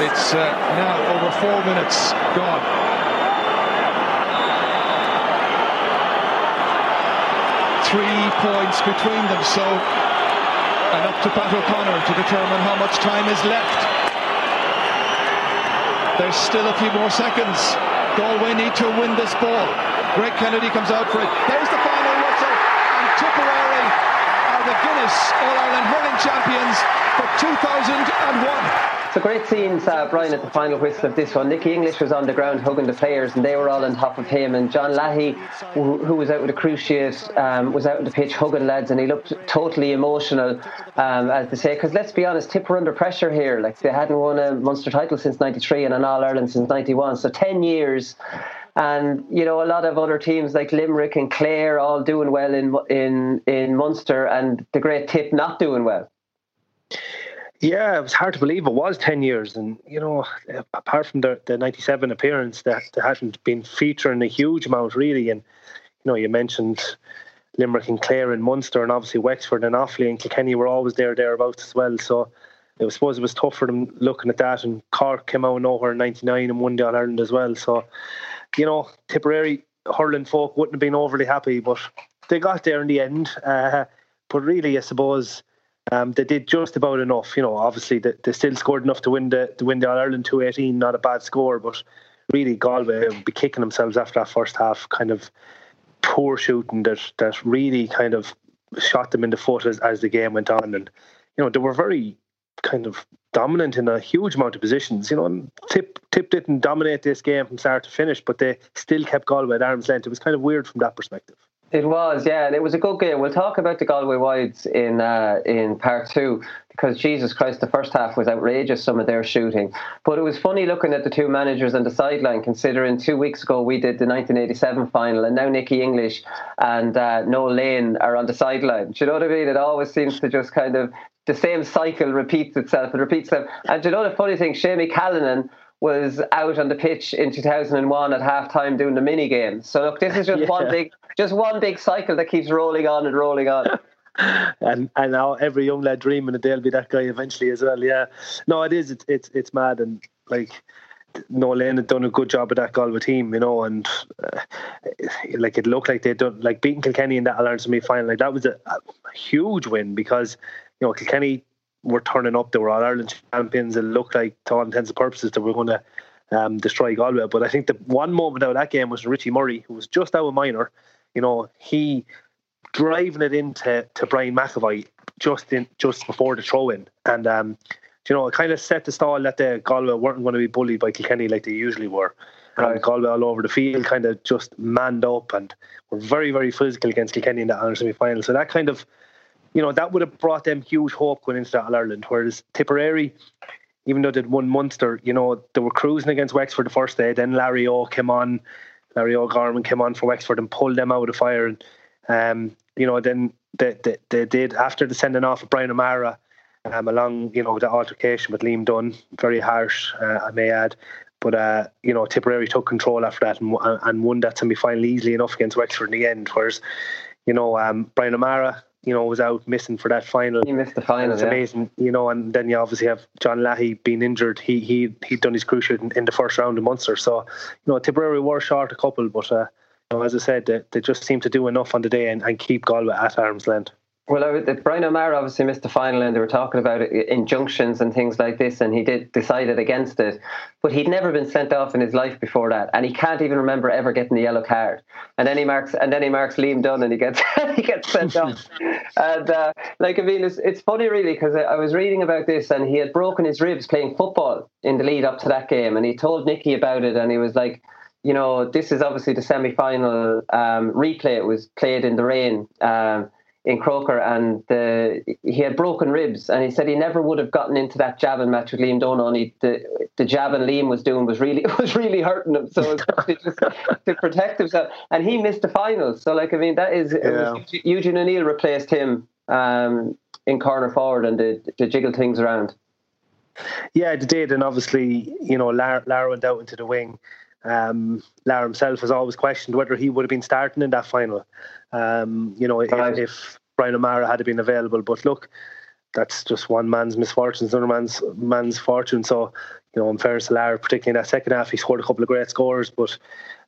It's uh, now over four minutes gone. Three points between them, so and up to Pat O'Connor to determine how much time is left. There's still a few more seconds. Galway need to win this ball. Greg Kennedy comes out for it. There's the final whistle, and Tipperary are the Guinness All-Ireland hurling champions for 2001. So great scenes, uh, Brian, at the final whistle of this one. Nicky English was on the ground hugging the players, and they were all on top of him. And John Leahy, who, who was out with a cruciate, um, was out on the pitch hugging lads, and he looked totally emotional, um, as they say. Because let's be honest, Tip were under pressure here. Like they hadn't won a Munster title since '93 and an All Ireland since '91, so ten years. And you know, a lot of other teams like Limerick and Clare all doing well in in in Munster, and the great Tip not doing well. Yeah, it was hard to believe it was 10 years. And, you know, apart from the, the 97 appearance, that they hadn't been featuring a huge amount, really. And, you know, you mentioned Limerick and Clare and Munster, and obviously Wexford and Offaly and Kilkenny were always there, thereabouts as well. So I suppose it was tough for them looking at that. And Cork came out nowhere in 99 and won the All Ireland as well. So, you know, Tipperary hurling folk wouldn't have been overly happy, but they got there in the end. Uh, but really, I suppose um, they did just about enough. You know, obviously they, they still scored enough to win the to win the All Ireland two eighteen. Not a bad score, but really Galway would be kicking themselves after that first half. Kind of poor shooting that that really kind of shot them in the foot as, as the game went on, and you know they were very kind of dominant in a huge amount of positions. You know, Tip Tip didn't dominate this game from start to finish, but they still kept Galway at arm's length. It was kind of weird from that perspective. It was, yeah, and it was a good game. We'll talk about the Galway Wides in uh, in part two because Jesus Christ, the first half was outrageous. Some of their shooting, but it was funny looking at the two managers on the sideline. Considering two weeks ago we did the 1987 final, and now Nicky English and uh, Noel Lane are on the sideline. Do you know what I mean? It always seems to just kind of the same cycle repeats itself. It repeats itself. And you know the funny thing? Seamie Callanan was out on the pitch in 2001 at halftime doing the mini game. So look, this is just yeah. one big, just one big cycle that keeps rolling on and rolling on. and and now every young lad dreaming that they'll be that guy eventually as well. Yeah, no, it is. It's it's, it's mad and like. Noel Lane had done a good job with that Galway team, you know, and uh, like it looked like they'd done like beating Kilkenny in that Ireland semi final. Like that was a, a huge win because you know Kilkenny were turning up. They were All Ireland champions. It looked like, to all intents and purposes, that we're going to um, destroy Galway. But I think the one moment out of that game was Richie Murray, who was just out of minor. You know, he driving it into to Brian McEvoy just in just before the throw in, and um, you know, it kind of set the stall that the Galway weren't going to be bullied by Kilkenny like they usually were. Right. And Galway all over the field kind of just manned up and were very, very physical against Kilkenny in that Ireland semi final. So that kind of you know, that would have brought them huge hope going into All Ireland. Whereas Tipperary, even though they'd won Munster, you know, they were cruising against Wexford the first day. Then Larry O came on, Larry O'Gorman came on for Wexford and pulled them out of the fire. And, um, you know, then they, they, they did, after the sending off of Brian O'Meara, um, along, you know, the altercation with Liam Dunne, very harsh, uh, I may add. But uh, you know, Tipperary took control after that and, and won that semi final easily enough against Wexford in the end. Whereas, you know, um, Brian O'Meara, you know, was out missing for that final. He missed the final. It's yeah. amazing, you know. And then you obviously have John Leahy being injured. He he he'd done his cruciate in, in, the first round of Munster. So, you know, Tipperary were short a couple, but uh, you know, as I said, they, they just seem to do enough on the day and, and keep Galway at arm's length. Well, I, Brian O'Meara obviously missed the final, and they were talking about injunctions and things like this, and he did decided against it. But he'd never been sent off in his life before that, and he can't even remember ever getting the yellow card. And then he marks, and then he marks Liam Dunne, and he gets he gets sent off. And uh, like I mean, it's, it's funny really because I was reading about this, and he had broken his ribs playing football in the lead up to that game, and he told Nicky about it, and he was like you know, this is obviously the semi-final um, replay. It was played in the rain. Um, in Croker, and the, he had broken ribs, and he said he never would have gotten into that jabbing match with Liam Dunne. The the jabbing Liam was doing was really was really hurting him. So just to protect himself, and he missed the finals. So like I mean, that is yeah. Eugene O'Neill replaced him um, in corner forward and to, to jiggle things around. Yeah, they did, and obviously you know Lar, Lar went out into the wing. Um, Lar himself has always questioned whether he would have been starting in that final. Um, you know, if, if, Brian O'Meara had been available, but look, that's just one man's misfortune, another man's man's fortune. So, you know, in fairness to Lar, particularly in that second half, he scored a couple of great scores. But,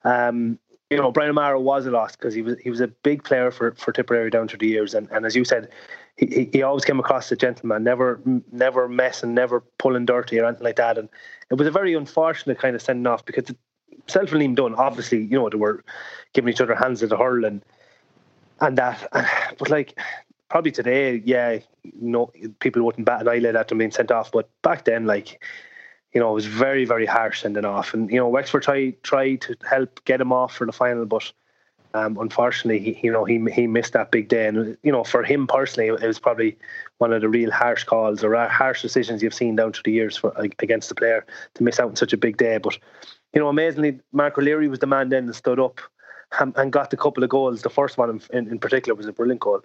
um, you know, Brian O'Mara was a loss because he was he was a big player for, for Tipperary down through the years, and, and as you said, he, he always came across as a gentleman, never never messing, never pulling dirty or anything like that. And it was a very unfortunate kind of sending off because self and Liam Dunne, obviously, you know, they were giving each other hands at the hurl and and that. But like probably today, yeah, no, people wouldn't bat an eyelid at them being sent off. But back then, like you know, it was very very harsh sending off. And you know, Wexford tried tried to help get him off for the final, but. Um, unfortunately, he, you know, he he missed that big day, and you know, for him personally, it was probably one of the real harsh calls or harsh decisions you've seen down through the years for against the player to miss out on such a big day. But you know, amazingly, Mark O'Leary was the man then that stood up and, and got a couple of goals. The first one in, in, particular was a brilliant goal.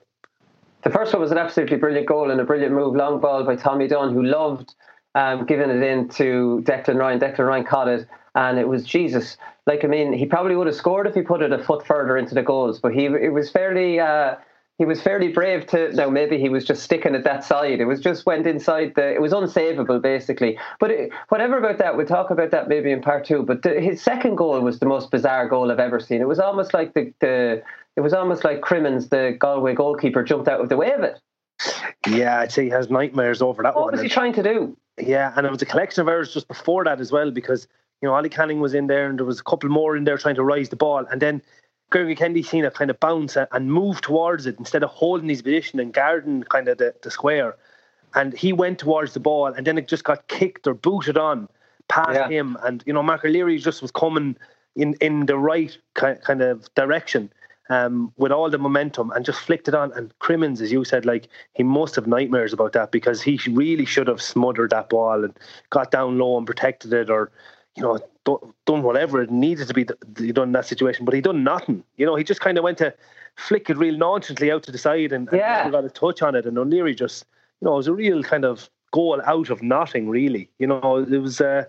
The first one was an absolutely brilliant goal and a brilliant move, long ball by Tommy Dunne, who loved um, giving it in to Declan Ryan. Declan Ryan caught it, and it was Jesus. Like I mean, he probably would have scored if he put it a foot further into the goals, but he it was fairly. Uh, he was fairly brave to now maybe he was just sticking at that side. It was just went inside the it was unsavable basically. But it, whatever about that we'll talk about that maybe in part two but the, his second goal was the most bizarre goal i've ever seen. It was almost like the, the it was almost like crimmins the galway goalkeeper jumped out of the way of it. Yeah i'd say he has nightmares over that what one was he trying to do? Yeah and it was a collection of errors just before that as well because you know ollie canning was in there and there was a couple more in there trying to rise the ball. And then Gregory Kennedy seen it kind of bounce and move towards it instead of holding his position and guarding kind of the, the square. And he went towards the ball and then it just got kicked or booted on past yeah. him. And, you know, Mark O'Leary just was coming in, in the right kind of direction um, with all the momentum and just flicked it on. And Crimmins, as you said, like he must have nightmares about that because he really should have smothered that ball and got down low and protected it or, you know, done whatever it needed to be done in that situation, but he done nothing. You know, he just kind of went to flick it real nonchalantly out to the side and, yeah. and got a touch on it. And O'Leary just, you know, it was a real kind of goal out of nothing, really. You know, it was, uh,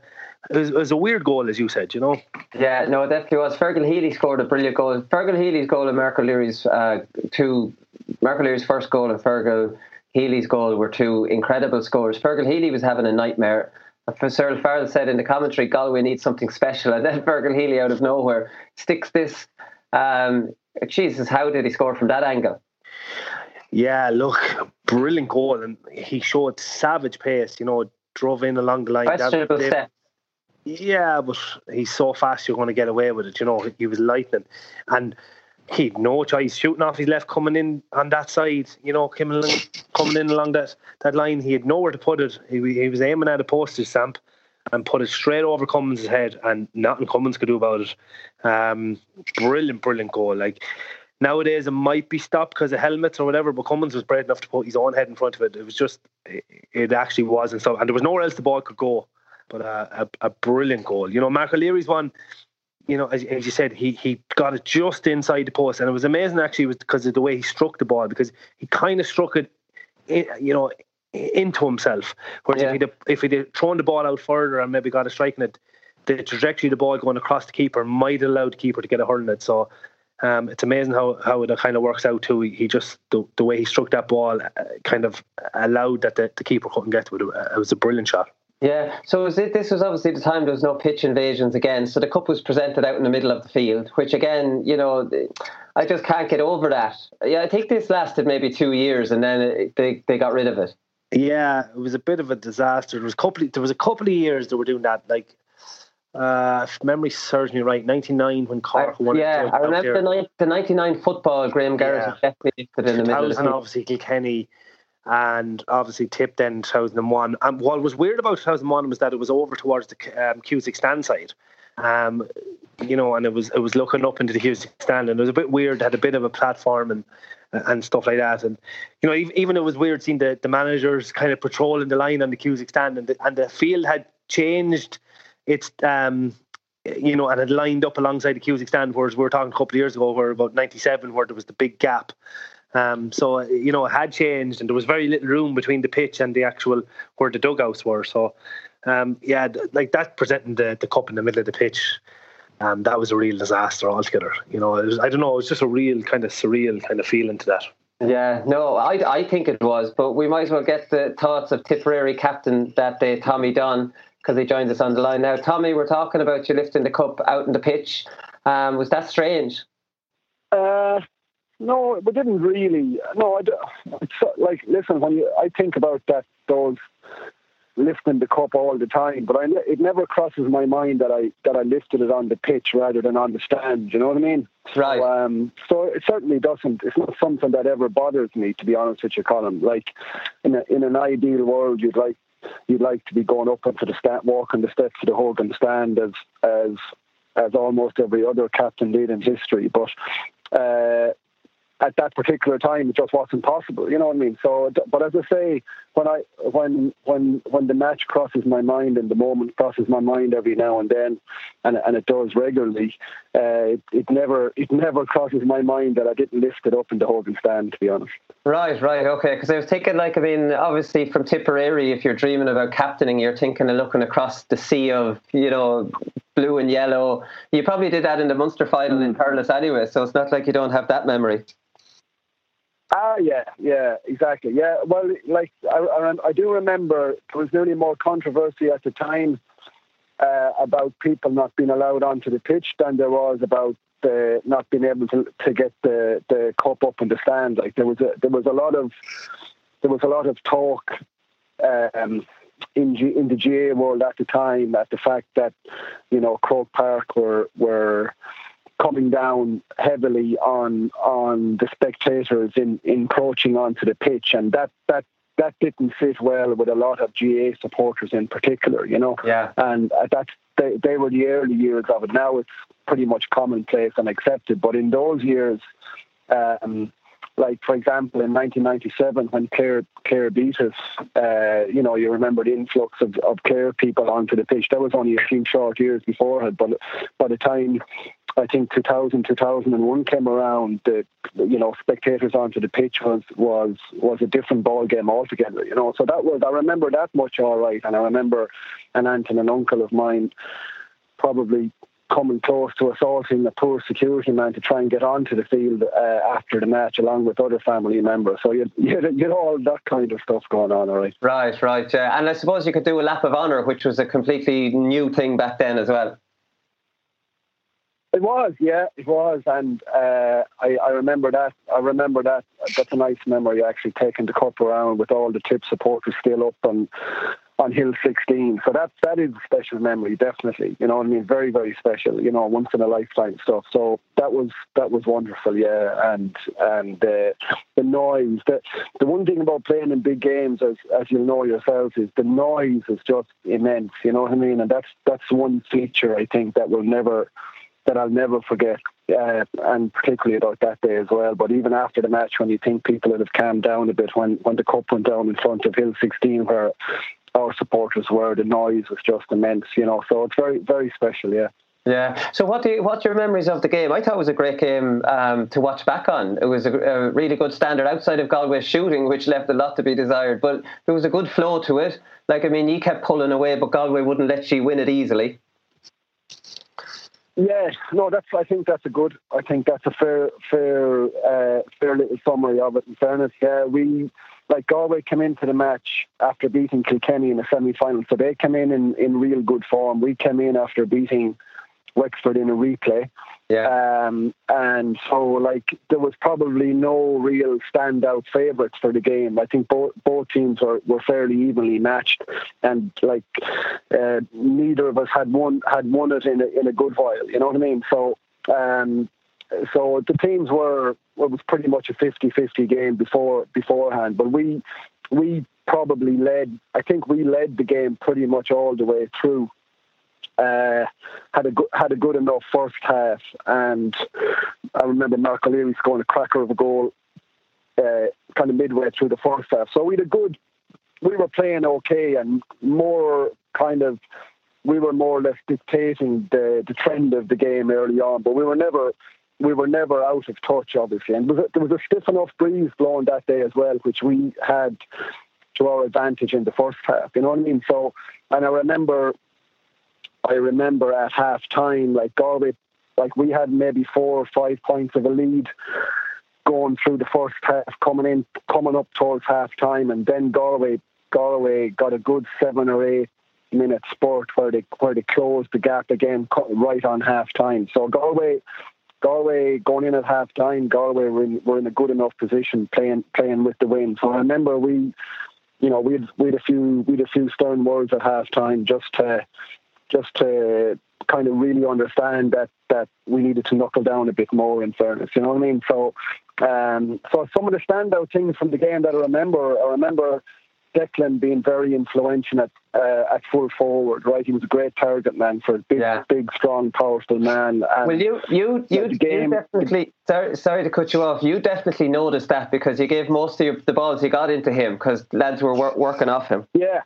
it was, it was a weird goal, as you said, you know. Yeah, no, it definitely was. Fergal Healy scored a brilliant goal. Fergal Healy's goal and Mark O'Leary's uh, two, Mark O'Leary's first goal and Fergal Healy's goal were two incredible scores. Fergal Healy was having a nightmare Cyril Farrell said in the commentary, Galway needs something special. And then Fergal Healy out of nowhere sticks this. Um, Jesus, how did he score from that angle? Yeah, look, brilliant goal. And he showed savage pace, you know, drove in along the line. Questionable that, step. Yeah, but he's so fast you're going to get away with it. You know, he was lightning. And he'd no choice shooting off his left coming in on that side you know coming in, coming in along that, that line he had nowhere to put it he, he was aiming at a postage stamp and put it straight over Cummins' head and nothing Cummins could do about it um, brilliant brilliant goal like Nowadays, it might be stopped because of helmets or whatever, but Cummins was brave enough to put his own head in front of it. It was just, it actually was and so, and there was nowhere else the ball could go. But a, a, a brilliant goal. You know, Mark O'Leary's one, you know, as, as, you said, he he got it just inside the post, and it was amazing actually, was because of the way he struck the ball, because he kind of struck it, in, you know, into himself. Whereas yeah. if he'd if he'd thrown the ball out further and maybe got a strike in it, the trajectory of the ball going across the keeper might allow the keeper to get a hurl in it. So um, it's amazing how, how it kind of works out too. He, just the, the way he struck that ball uh, kind of allowed that the, the keeper couldn't get to it. It was a brilliant shot. Yeah, so was it, this was obviously the time there was no pitch invasions again. So the cup was presented out in the middle of the field, which again, you know, I just can't get over that. Yeah, I think this lasted maybe two years, and then it, they they got rid of it. Yeah, it was a bit of a disaster. There was a couple. Of, there was a couple of years that were doing that. Like uh, if memory serves me right, 99 when Cork won Yeah, I remember the, ni- the 99 football, Graham Geraghty yeah. was definitely put in the middle. And obviously Kilkenny and obviously tipped then 2001. And what was weird about 2001 was that it was over towards the um, Cusack stand side. Um, you know, and it was it was looking up into the Cusack stand, and it was a bit weird. Had a bit of a platform and and stuff like that. And you know, even even it was weird seeing the, the managers kind of patrolling the line on the Cusack stand, and the, and the field had changed it's um, you know, and it lined up alongside the Cusack stand, whereas we were talking a couple of years ago, where about '97, where there was the big gap. Um, so you know, it had changed, and there was very little room between the pitch and the actual where the dugouts were. So um, yeah, like that presenting the the cup in the middle of the pitch. Um, that was a real disaster altogether. You know, was, I don't know, it was just a real kind of surreal kind of feeling to that. Yeah, no, I, I think it was, but we might as well get the thoughts of Tipperary captain that day, Tommy Dunne, because he joins us on the line now. Tommy, we're talking about you lifting the cup out in the pitch. Um, was that strange? Uh, no, we didn't really. No, I, it's like listen. When you, I think about that, those lifting the cup all the time, but I, it never crosses my mind that I that I lifted it on the pitch rather than on the stand. You know what I mean? Right. So, um, so it certainly doesn't. It's not something that ever bothers me, to be honest with you, Colin. Like in a, in an ideal world, you'd like you'd like to be going up into the stand, walking the steps to the Hogan stand as as as almost every other captain did in history. But uh, at that particular time, it just wasn't possible. You know what I mean? So, but as I say, when I when when when the match crosses my mind and the moment crosses my mind every now and then, and and it does regularly, uh, it, it never it never crosses my mind that I didn't lift it up in the Hogan stand. To be honest. Right, right, okay. Because I was thinking, like, I mean, obviously from Tipperary, if you're dreaming about captaining, you're thinking of looking across the sea of, you know, blue and yellow. You probably did that in the Munster final mm. in Thurles anyway, so it's not like you don't have that memory. Ah, yeah, yeah, exactly. Yeah, well, like I, I, I do remember there was nearly more controversy at the time uh, about people not being allowed onto the pitch than there was about the not being able to to get the the cup up in the stand. Like there was a there was a lot of there was a lot of talk. Um, in G, in the GAA world at the time, at the fact that you know Croke Park were were coming down heavily on on the spectators in encroaching onto the pitch, and that that that didn't fit well with a lot of GAA supporters in particular, you know. Yeah. And that they they were the early years of it. Now it's pretty much commonplace and accepted, but in those years. Um, like for example in 1997 when Clare Clare beat us, uh, you know you remember the influx of, of Clare people onto the pitch. That was only a few short years before it, but by the time I think 2000, 2001 came around, the you know spectators onto the pitch was was was a different ball game altogether. You know, so that was I remember that much all right, and I remember an aunt and an uncle of mine probably coming close to assaulting a poor security man to try and get onto the field uh, after the match, along with other family members. So you you all that kind of stuff going on, all right. Right, right, uh, and I suppose you could do a lap of honour, which was a completely new thing back then as well. It was, yeah, it was, and uh, I, I remember that. I remember that. That's a nice memory. Actually, taking the cup around with all the tip supporters still up on on Hill 16. So that that is a special memory, definitely. You know, what I mean, very very special. You know, once in a lifetime stuff. So that was that was wonderful, yeah. And and uh, the noise. The the one thing about playing in big games, as as you'll know yourselves, is the noise is just immense. You know what I mean? And that's that's one feature I think that will never that I'll never forget, uh, and particularly about that day as well. But even after the match, when you think people would have calmed down a bit, when when the cup went down in front of Hill 16, where our supporters were, the noise was just immense, you know. So it's very very special, yeah. Yeah. So, what do you, what's your memories of the game? I thought it was a great game um, to watch back on. It was a, a, really good standard outside of Galway's shooting, which left a lot to be desired. But there was a good flow to it. Like, I mean, you kept pulling away, but Galway wouldn't let you win it easily. Yeah, no, that's. I think that's a good. I think that's a fair, fair, uh, fair little summary of it. In fairness, yeah, we like Galway came into the match after beating Kilkenny in the semi-final, so they came in, in in real good form. We came in after beating Wexford in a replay. Yeah. Um, and so, like, there was probably no real standout favourites for the game. I think both both teams were, were fairly evenly matched, and like, uh, neither of us had won had won it in a, in a good while. You know what I mean? So, um, so the teams were it was pretty much a 50-50 game before beforehand, but we we probably led. I think we led the game pretty much all the way through. Uh, had a good, had a good enough first half, and I remember Mark O'Leary scoring a cracker of a goal, uh, kind of midway through the first half. So we had a good, we were playing okay, and more kind of, we were more or less dictating the the trend of the game early on, but we were never. We were never out of touch, obviously, and there was a stiff enough breeze blowing that day as well, which we had to our advantage in the first half. You know what I mean? So, and I remember I remember at half time, like Galway, like we had maybe four or five points of a lead going through the first half, coming in, coming up towards half time, and then Galway, Galway got a good seven or eight minute spurt where they where they closed the gap again right on half time. So Galway. Galway going in at half time, Galway were in, were in a good enough position playing playing with the win. So I remember we, you know, we had we had a few we had a few stern words at half time just to just to kind of really understand that that we needed to knuckle down a bit more. In fairness, you know what I mean. So, um, so some of the standout things from the game that I remember, I remember Declan being very influential at uh, at full forward. Right, he was a great target man for a big, yeah. big, strong, powerful man. And well, you you you, game, you definitely. Sorry, sorry to cut you off. You definitely noticed that because you gave most of your, the balls you got into him because lads were wor- working off him. Yeah,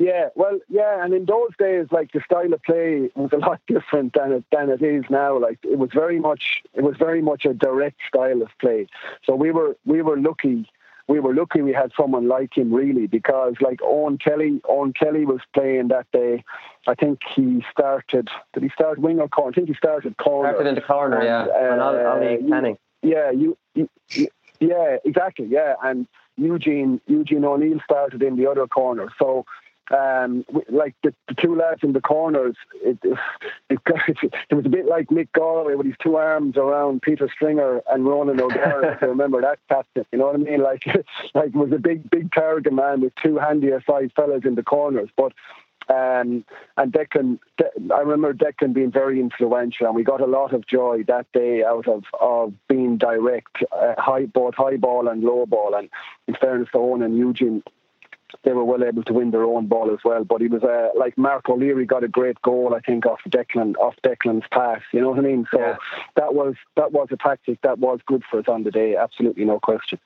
yeah, well, yeah, and in those days, like the style of play was a lot different than it than it is now. Like it was very much, it was very much a direct style of play. So we were we were lucky, we were lucky we had someone like him really because like Owen Kelly, Owen Kelly was playing that day. I think he started. Did he start wing or corner? I think he started corner. Started in the corner, and, yeah. Uh, and Ollie Canning. Yeah, you, you, yeah, exactly, yeah, and Eugene Eugene O'Neill started in the other corner. So um, like the, the, two lads in the corners, it, it, it, it, was a bit like Mick Galwey with his two arms around Peter Stringer and Ronan O'Gara. if you remember that captain, you know what I mean? Like, like it was a big, big target man with two handier sized fellas in the corners. But um, and Declan, De- I remember Declan being very influential, and we got a lot of joy that day out of, of being direct, uh, high both high ball and low ball. And in fairness to Owen and Eugene, they were well able to win their own ball as well. But he was uh, like Mark O'Leary got a great goal, I think, off Declan off Declan's pass. You know what I mean? So yeah. that was that was a tactic that was good for us on the day. Absolutely no question.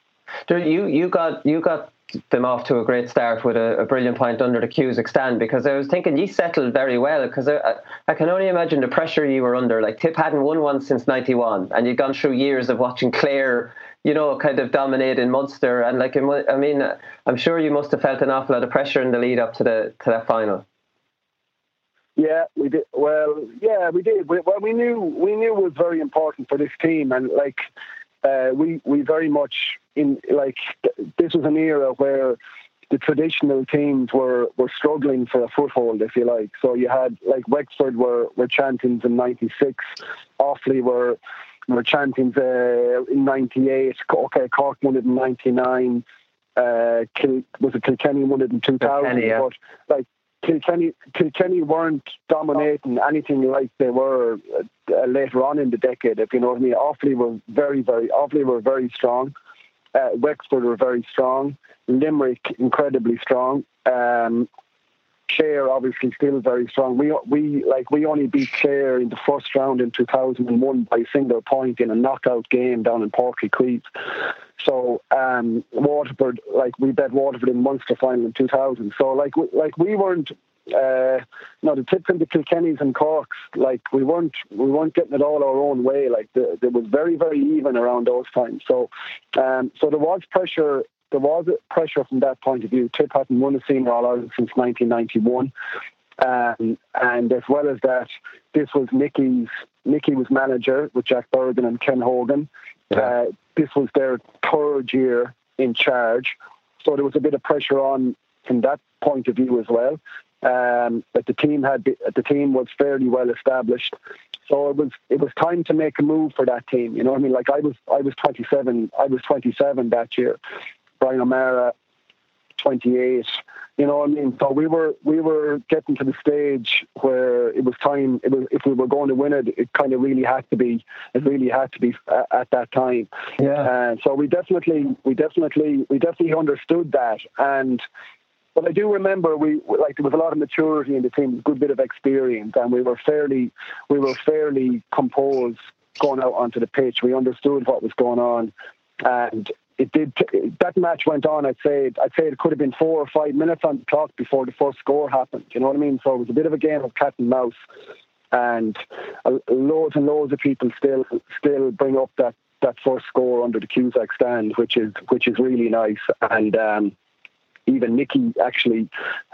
You you got you got them off to a great start with a, a, brilliant point under the Cusack stand because I was thinking you settled very well because I, I, can only imagine the pressure you were under. Like Tip hadn't won one since '91, and you'd gone through years of watching Clare you know, kind of dominating Munster. And like, I mean, I'm sure you must have felt an awful lot of pressure in the lead up to the to that final. Yeah, we did. Well, yeah, we did. We, well, we knew we knew it was very important for this team, and like, uh, we we very much in like this was an era where the traditional teams were were struggling for a foothold, if you like. So you had like Wexford were were champions in '96, Offaly were were champions uh, in '98. Okay, Cork won it in '99. Uh, Kil- was it Kilkenny won it in 2000? Kilkenny, yeah. But like Kilkenny, Kilkenny weren't dominating anything like they were uh, later on in the decade. If you know what I mean, Offaly were very, very Offaly were very strong. Uh, Wexford were very strong. Limerick incredibly strong. Um, Clare obviously still very strong. We we like we only beat Clare in the first round in 2001 by a single point in a knockout game down in Uí Chaoimh. So um, Waterford, like we bet Waterford in Munster final in 2000. So like we, like we weren't. Uh, you the tips and the Kilkennys and Corks, like we weren't we weren't getting it all our own way. Like the, it was very very even around those times. So um, so there was pressure there was pressure from that point of view. Tip hadn't won a senior All Ireland since 1991. Um, and as well as that, this was Nicky's. Nicky was manager with Jack Bergin and Ken Hogan. Yeah. Uh, this was their third year in charge, so there was a bit of pressure on from that point of view as well. Um, but the team had the team was fairly well established, so it was it was time to make a move for that team. You know, I mean, like I was I was 27, I was 27 that year, Brian O'Meara, 28. You know what I mean? So we were we were getting to the stage where it was time. It was, if we were going to win it, it kind of really had to be. It really had to be at, at that time. Yeah. Uh, so we definitely, we definitely, we definitely understood that. And but I do remember we like there was a lot of maturity in the team, a good bit of experience, and we were fairly, we were fairly composed going out onto the pitch. We understood what was going on, and it did. That match went on. I'd say. I'd say it could have been four or five minutes on the clock before the first score happened. You know what I mean? So it was a bit of a game of cat and mouse, and loads and loads of people still still bring up that that first score under the Cusack stand, which is which is really nice. And um, even Nicky actually,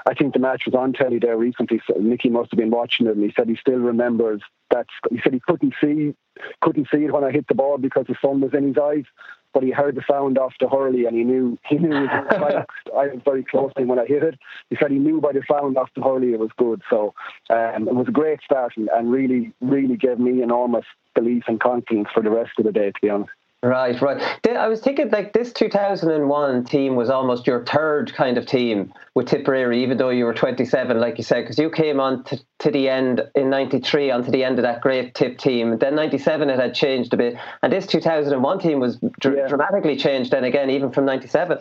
I think the match was on telly there recently. So Nicky must have been watching it, and he said he still remembers that. He said he couldn't see couldn't see it when I hit the ball because the sun was in his eyes but he heard the sound off the hurley and he knew he knew it was I was very close to him when I hit it. He said he knew by the sound off the hurley it was good. So um, it was a great start and, and really, really gave me enormous belief and confidence for the rest of the day, to be honest. Right, right. I was thinking like this 2001 team was almost your third kind of team with Tipperary, even though you were 27, like you said, because you came on to, to the end in 93, onto the end of that great tip team. Then 97, it had changed a bit. And this 2001 team was dr- yeah. dramatically changed then again, even from 97.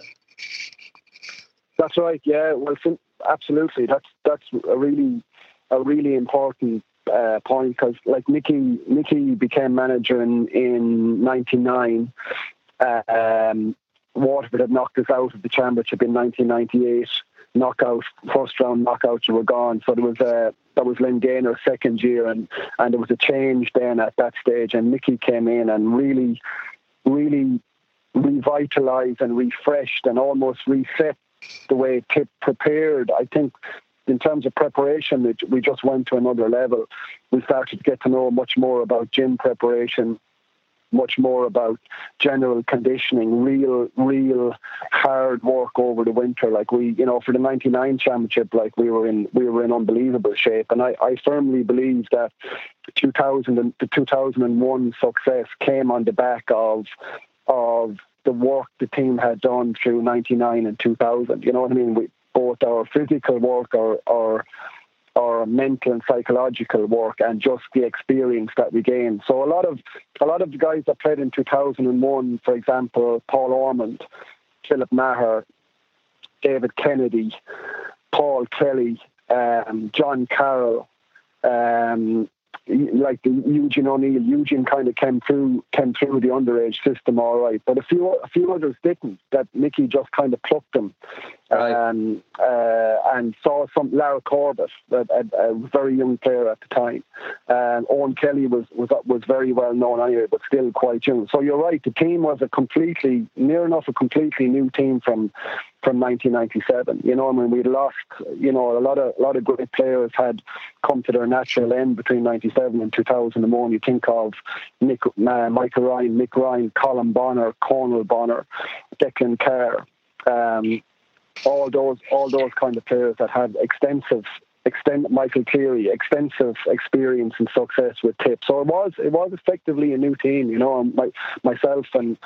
That's right, yeah. Well, absolutely. That's, that's a really, a really important uh, point because like Nicky Nicky became manager in in '99. Um, Waterford had knocked us out of the championship in 1998. Knockout, first round knockouts were gone. So there was a that was Len Gaynor's second year, and and there was a change then at that stage. And Nicky came in and really, really revitalised and refreshed and almost reset the way Tip prepared. I think in terms of preparation, we just went to another level. We started to get to know much more about gym preparation, much more about general conditioning, real, real hard work over the winter. Like we, you know, for the '99 championship, like we were in, we were in unbelievable shape. And I, I firmly believe that 2000 and the 2001 success came on the back of, of the work the team had done through 99 and 2000. You know what I mean? We, both our physical work or our our mental and psychological work and just the experience that we gain. So a lot of a lot of the guys that played in 2001, for example, Paul Ormond, Philip Maher, David Kennedy, Paul Kelly, um, John Carroll, um, like the Eugene O'Neill, Eugene kind of came through came through the underage system all right, but a few a few others didn't. That Mickey just kind of plucked them. Um, uh, and saw some Lar Corbett, a, a, a, very young player at the time. Um, Owen Kelly was was was very well known anyway, but still quite young. So you're right. The team was a completely near enough a completely new team from from 1997. You know, I mean, we'd lost, you know, a lot of a lot of great players had come to their natural end between 97 and 2001. You think of Nick, uh, Michael Ryan, Mick Ryan, Colm Bonnar, Conal Bonnar, Declan Carr. um, all those all those kind of players that had extensive extent Michael Cleary, extensive experience and success with Tip. So it was it was effectively a new team, you know. My, myself and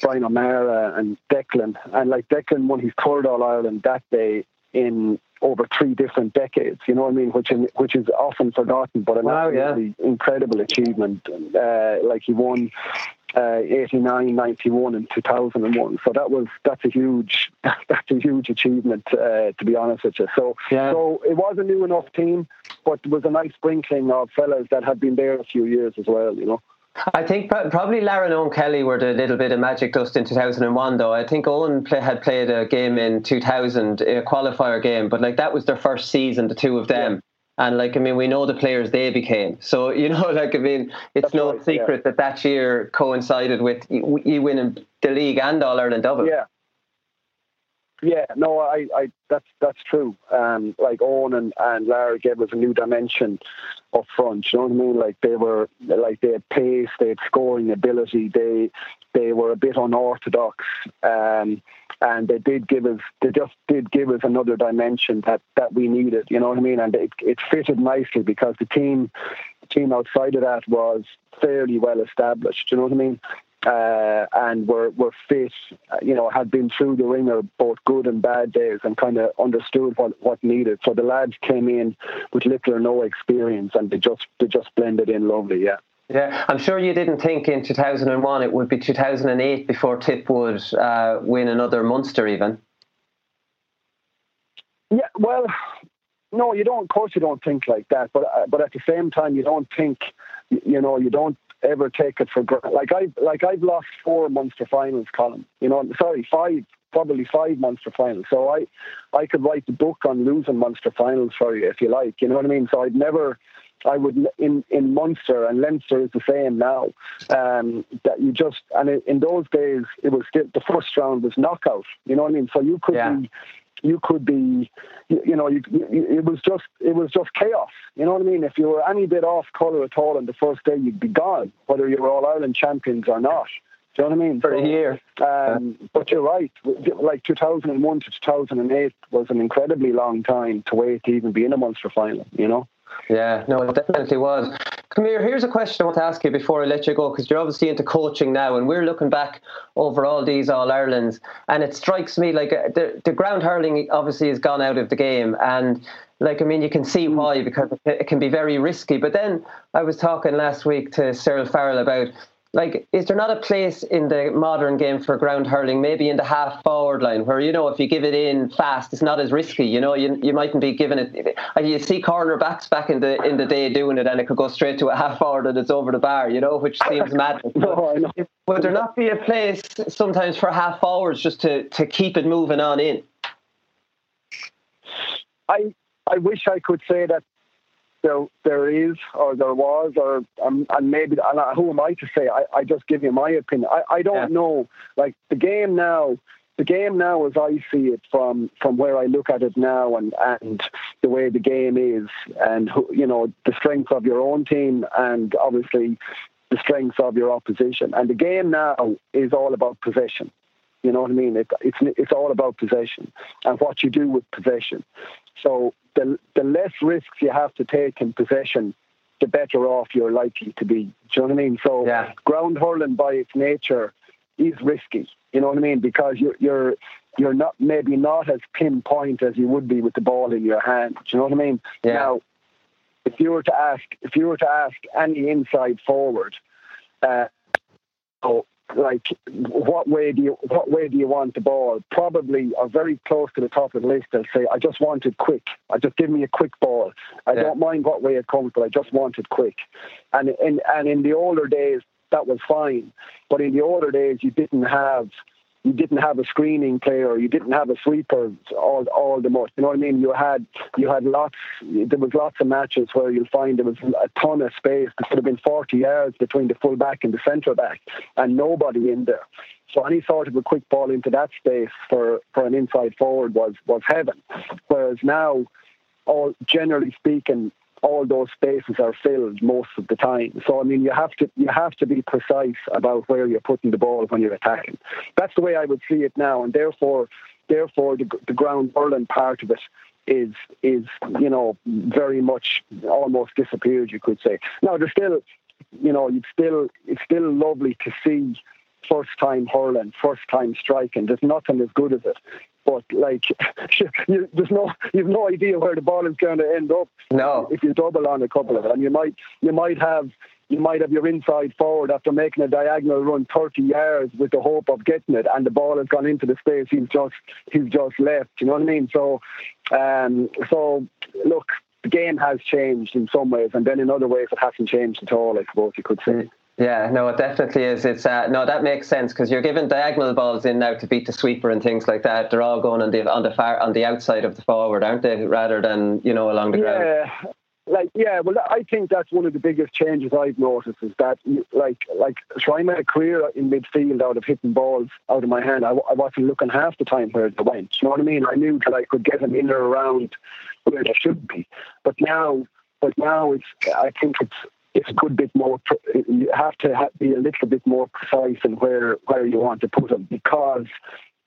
Brian O'Meara and Declan. And like Declan won his third All Ireland that day in over three different decades. You know what I mean? Which is which is often forgotten, but an wow, yeah. incredible achievement. Uh, like he won uh, 89, 91, and 2001. So that was that's a huge that's a huge achievement uh, to be honest with you. So yeah. so it was a new enough team, but it was a nice sprinkling of fellas that had been there a few years as well. You know. I think probably Lar and Owen Kelly were the little bit of magic dust in 2001, though. I think Owen play, had played a game in 2000, a qualifier game, but like that was their first season, the two of them. Yeah. And like, I mean, we know the players they became. So, you know, like, I mean, it's That's no right, secret yeah. that that year coincided with you winning the league and All Ireland double. Yeah. Yeah, no, I, I, that's that's true. Um, like Owen and, and Lar gave us a new dimension up front. You know what I mean? Like they were, like they had pace, they had scoring ability. They, they were a bit unorthodox. Um, and they did give us they just did give us another dimension that that we needed you know what i mean and it, it fitted nicely because the team the team outside of that was fairly well established you know what i mean uh, and were were fit, you know, had been through the ringer both good and bad days, and kind of understood what what needed. So the lads came in with little or no experience, and they just they just blended in lovely. Yeah. Yeah, I'm sure you didn't think in 2001 it would be 2008 before Tip would uh, win another Munster, even. Yeah, well, no, you don't. Of course, you don't think like that. But uh, but at the same time, you don't think, you know, you don't ever take it for granted. Like I've like I've lost four Munster finals, Colin. You know, sorry, five, probably five Munster finals. So I I could write the book on losing Munster finals for you if you like. You know what I mean? So I'd never I would in in Munster and Leinster is the same now. Um, that you just and in those days it was still, the first round was knockout. You know what I mean? So you could yeah. be you could be, you, you know, you, you, it was just it was just chaos. You know what I mean? If you were any bit off colour at all on the first day, you'd be gone, whether you were All Ireland champions or not. Do you know what I mean? For a year. Um, but you're right. Like 2001 to 2008 was an incredibly long time to wait to even be in a Munster final. You know. Yeah, no, it definitely was. Come here, here's a question I want to ask you before I let you go, because you're obviously into coaching now, and we're looking back over all these All Irelands, and it strikes me like uh, the, the ground hurling obviously has gone out of the game, and like I mean, you can see why because it can be very risky. But then I was talking last week to Cyril Farrell about like, is there not a place in the modern game for ground hurling, maybe in the half forward line, where you know if you give it in fast, it's not as risky. You know, you you mightn't be giving it. You see cornerbacks back in the in the day doing it, and it could go straight to a half forward and it's over the bar. You know, which seems madness. no, Would there not be a place sometimes for half forwards just to to keep it moving on in? I I wish I could say that there there is or there was or um, and maybe and who am I to say? I, I just give you my opinion. I, I don't yeah. know. Like the game now, the game now as I see it from from where I look at it now and and the way the game is and you know the strength of your own team and obviously the strengths of your opposition. And the game now is all about possession. You know what I mean? It, it's it's all about possession and what you do with possession. So the the less risks you have to take in possession, the better off you're likely to be. Do you know what I mean? So yeah. ground hurling by its nature is risky. You know what I mean? Because you're you're you're not maybe not as pinpoint as you would be with the ball in your hand. Do you know what I mean? Yeah. Now, if you were to ask if you were to ask any inside forward, uh, so like what way do you what way do you want the ball? Probably are very close to the top of the list. They'll say, I just want it quick. I just give me a quick ball. I yeah. don't mind what way it comes, but I just want it quick. And in and in the older days that was fine. But in the older days you didn't have you didn't have a screening player, you didn't have a sweeper all all the much. You know what I mean? You had you had lots. There was lots of matches where you'll find there was a ton of space. There could have been 40 yards between the full back and the centre back, and nobody in there. So any sort of a quick ball into that space for, for an inside forward was was heaven. Whereas now, all generally speaking, all those spaces are filled most of the time. So I mean, you have to you have to be precise about where you're putting the ball when you're attacking. That's the way I would see it now, and therefore, therefore the, the ground hurling part of it is is you know very much almost disappeared. You could say. Now there's still, you know, you still it's still lovely to see first time hurling, first time striking. There's nothing as good as it. But like, you, there's no, you've no idea where the ball is going to end up. No. If you double on a couple of and you might, you might have, you might have your inside forward after making a diagonal run 30 yards with the hope of getting it, and the ball has gone into the space he's just he's just left. You know what I mean? So, um, so look, the game has changed in some ways, and then in other ways it hasn't changed at all. I suppose you could say. Yeah, no, it definitely is. It's uh, no, that makes sense because you're giving diagonal balls in now to beat the sweeper and things like that. They're all going on the on the far on the outside of the forward, aren't they? Rather than you know along the ground. yeah. Like yeah, well, I think that's one of the biggest changes I've noticed is that like like so I made a career in midfield out of hitting balls out of my hand. I, I wasn't looking half the time where they went. You know what I mean? I knew that I could get them in or around where they should be, but now, but now it's I think it's it's a good bit more. You have to be a little bit more precise in where where you want to put them because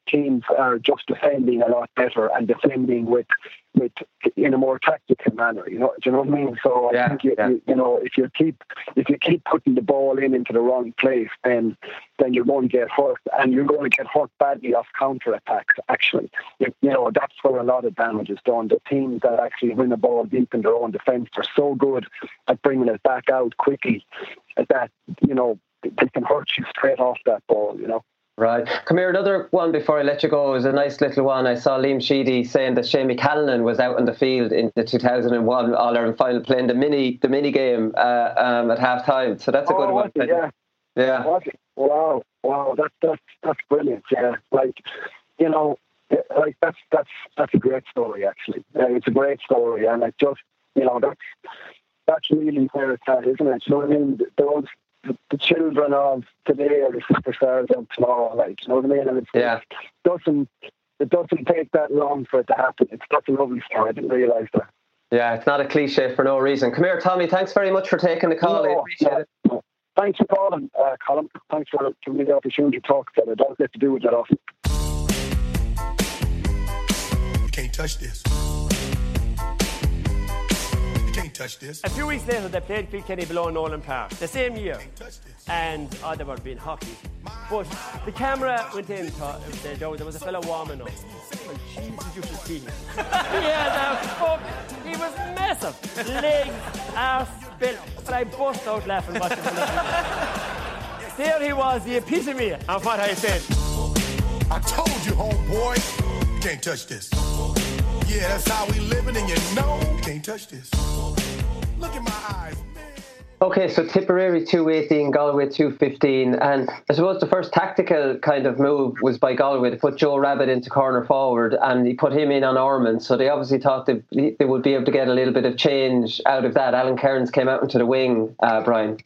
teams are just defending a lot better and defending with with in a more tactical manner. You know, do you know what I mean? So yeah, I think you, yeah. you, you know if you keep if you keep putting the ball in into the wrong place, then then you're going to get hurt, and you're going to get hurt badly off counter attacks. Actually, you, you know that's where a lot of damage is done. The teams that actually win the ball deep in their own defence are so good at bringing it back out quickly that you know they can hurt you straight off that ball. You know. Right. Come here, another one before I let you go. It was a nice little one. I saw Liam Sheedy saying that Shane Callanan was out on the field in the 2001 All Ireland final playing the mini the mini game uh, um, at half time. So that's a good oh, one. It, yeah. Yeah. Wow. Wow. That's that's that's brilliant. Yeah. Like, you know, like that's that's that's a great story. Actually, yeah, it's a great story, and it just you know that's that's really where it's at, isn't it? You know what I mean? Those the, children of today are the superstars of tomorrow. Like, you know what I mean? And it's, yeah. it doesn't it doesn't take that long for it to happen. It's such a lovely story. I didn't realise that. Yeah, it's not a cliche for no reason. Come here, Tommy. Thanks very much for taking the call. No, I appreciate no, it. No. Thanks for calling, uh, Colin. Thanks for giving me the opportunity to talk to you. I don't get to do it that often. You can't touch this touch this. A few weeks later, they played Kilkenny below Nolan Park, the same year. And oh, they were being hockey. But the camera went in, uh, thought, there, was a fellow warming up. Oh, Jesus, you should see him. he had a fuck. He was massive. Legs, arse, built. But I bust out laughing watching him. there he was, the epitome of what I said. I told you, homeboy, you can't touch this. Yeah, that's how we living, and you know, can't touch this. Look in my eyes. Okay, so Tipperary 218, Galway 215. And I suppose the first tactical kind of move was by Galway to put Joe Rabbitte into corner forward and he put him in on Ormond. So they obviously thought they, they would be able to get a little bit of change out of that. Alan Kerins came out into the wing, uh, Brian.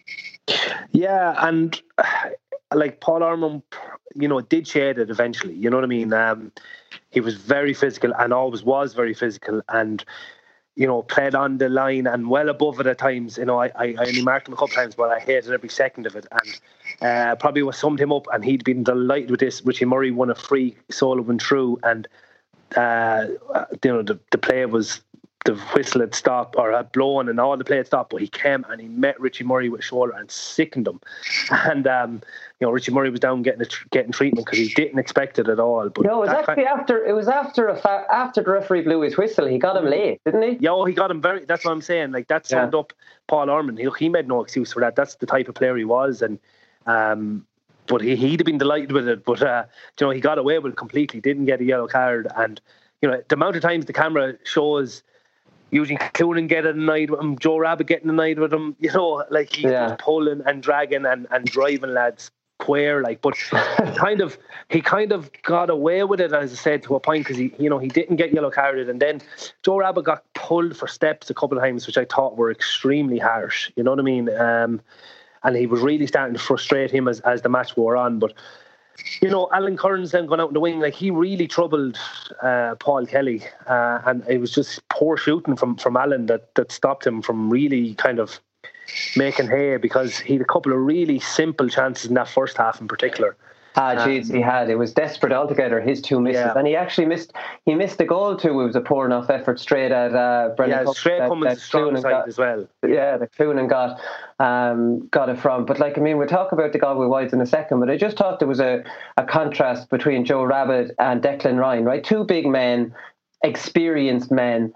Yeah, and like Paul Ormond, you know, did shade it eventually. You know what I mean? Um, he was very physical and always was very physical. And you know, played on the line and well above it at times. You know, I, I, I only marked him a couple times, but I hated every second of it. And uh, probably was summed him up, and he'd been delighted with this. Richie Murray won a free solo went through, and uh, you know the the play was the whistle had stopped or had blown and all the play had stopped, but he came and he met Richie Murray with shoulder and sickened him. And um, you know, Richie Murray was down getting getting treatment because he didn't expect it at all. But no, it was actually kind after it was after a fa- after the referee blew his whistle. He got him late, didn't he? Yeah, he got him very. That's what I'm saying. Like that summed yeah. up Paul Ormond. He, he made no excuse for that. That's the type of player he was, and um, but he he'd have been delighted with it. But uh, you know, he got away with it completely. Didn't get a yellow card, and you know, the amount of times the camera shows Eugene Cloonan getting annoyed with him, Joe Rabbitte getting annoyed with him. You know, like he's yeah. pulling and dragging and, and driving lads queer like but kind of he kind of got away with it as I said to a point because he you know he didn't get yellow carded and then Joe Rabbitte got pulled for steps a couple of times which I thought were extremely harsh you know what I mean um, and he was really starting to frustrate him as, as the match wore on but you know, Alan Kerins then gone out in the wing, like he really troubled uh, Paul Kelly, uh, and it was just poor shooting from from Alan that that stopped him from really kind of making hay because he had a couple of really simple chances in that first half in particular. Ah, jeez, um, he had. It was desperate altogether. His two misses, yeah. and he actually missed. He missed the goal too. It was a poor enough effort straight at uh, Brendan. Yeah, straight coming that, strong side got, as well. Yeah, the Cloonan got um, got it from. But like I mean, we'll talk about the Galway Wides in a second. But I just thought there was a, a contrast between Joe Rabbitte and Declan Ryan. Right, two big men, experienced men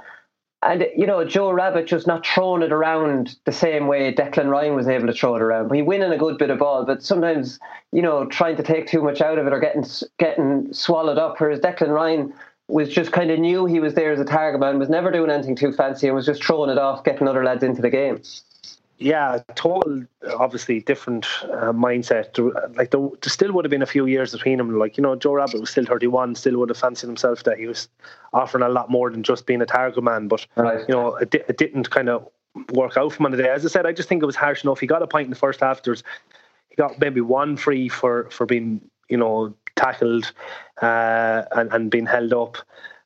and you know Joe Rabbitte just not throwing it around the same way Declan Ryan was able to throw it around. He winning a good bit of ball, but sometimes you know trying to take too much out of it or getting getting swallowed up. Whereas Declan Ryan was just kind of knew he was there as a target man, was never doing anything too fancy, and was just throwing it off, getting other lads into the game yeah, total obviously different uh, mindset. Like there, there, still would have been a few years between them. Like you know, Joe Rabbitte was still thirty one, still would have fancied himself that he was offering a lot more than just being a target man. But right. you know, it, it, didn't kind of work out for him on the day. As I said, I just think it was harsh enough. He got a point in the first half. There's he got maybe one free for for being you know tackled uh, and and being held up.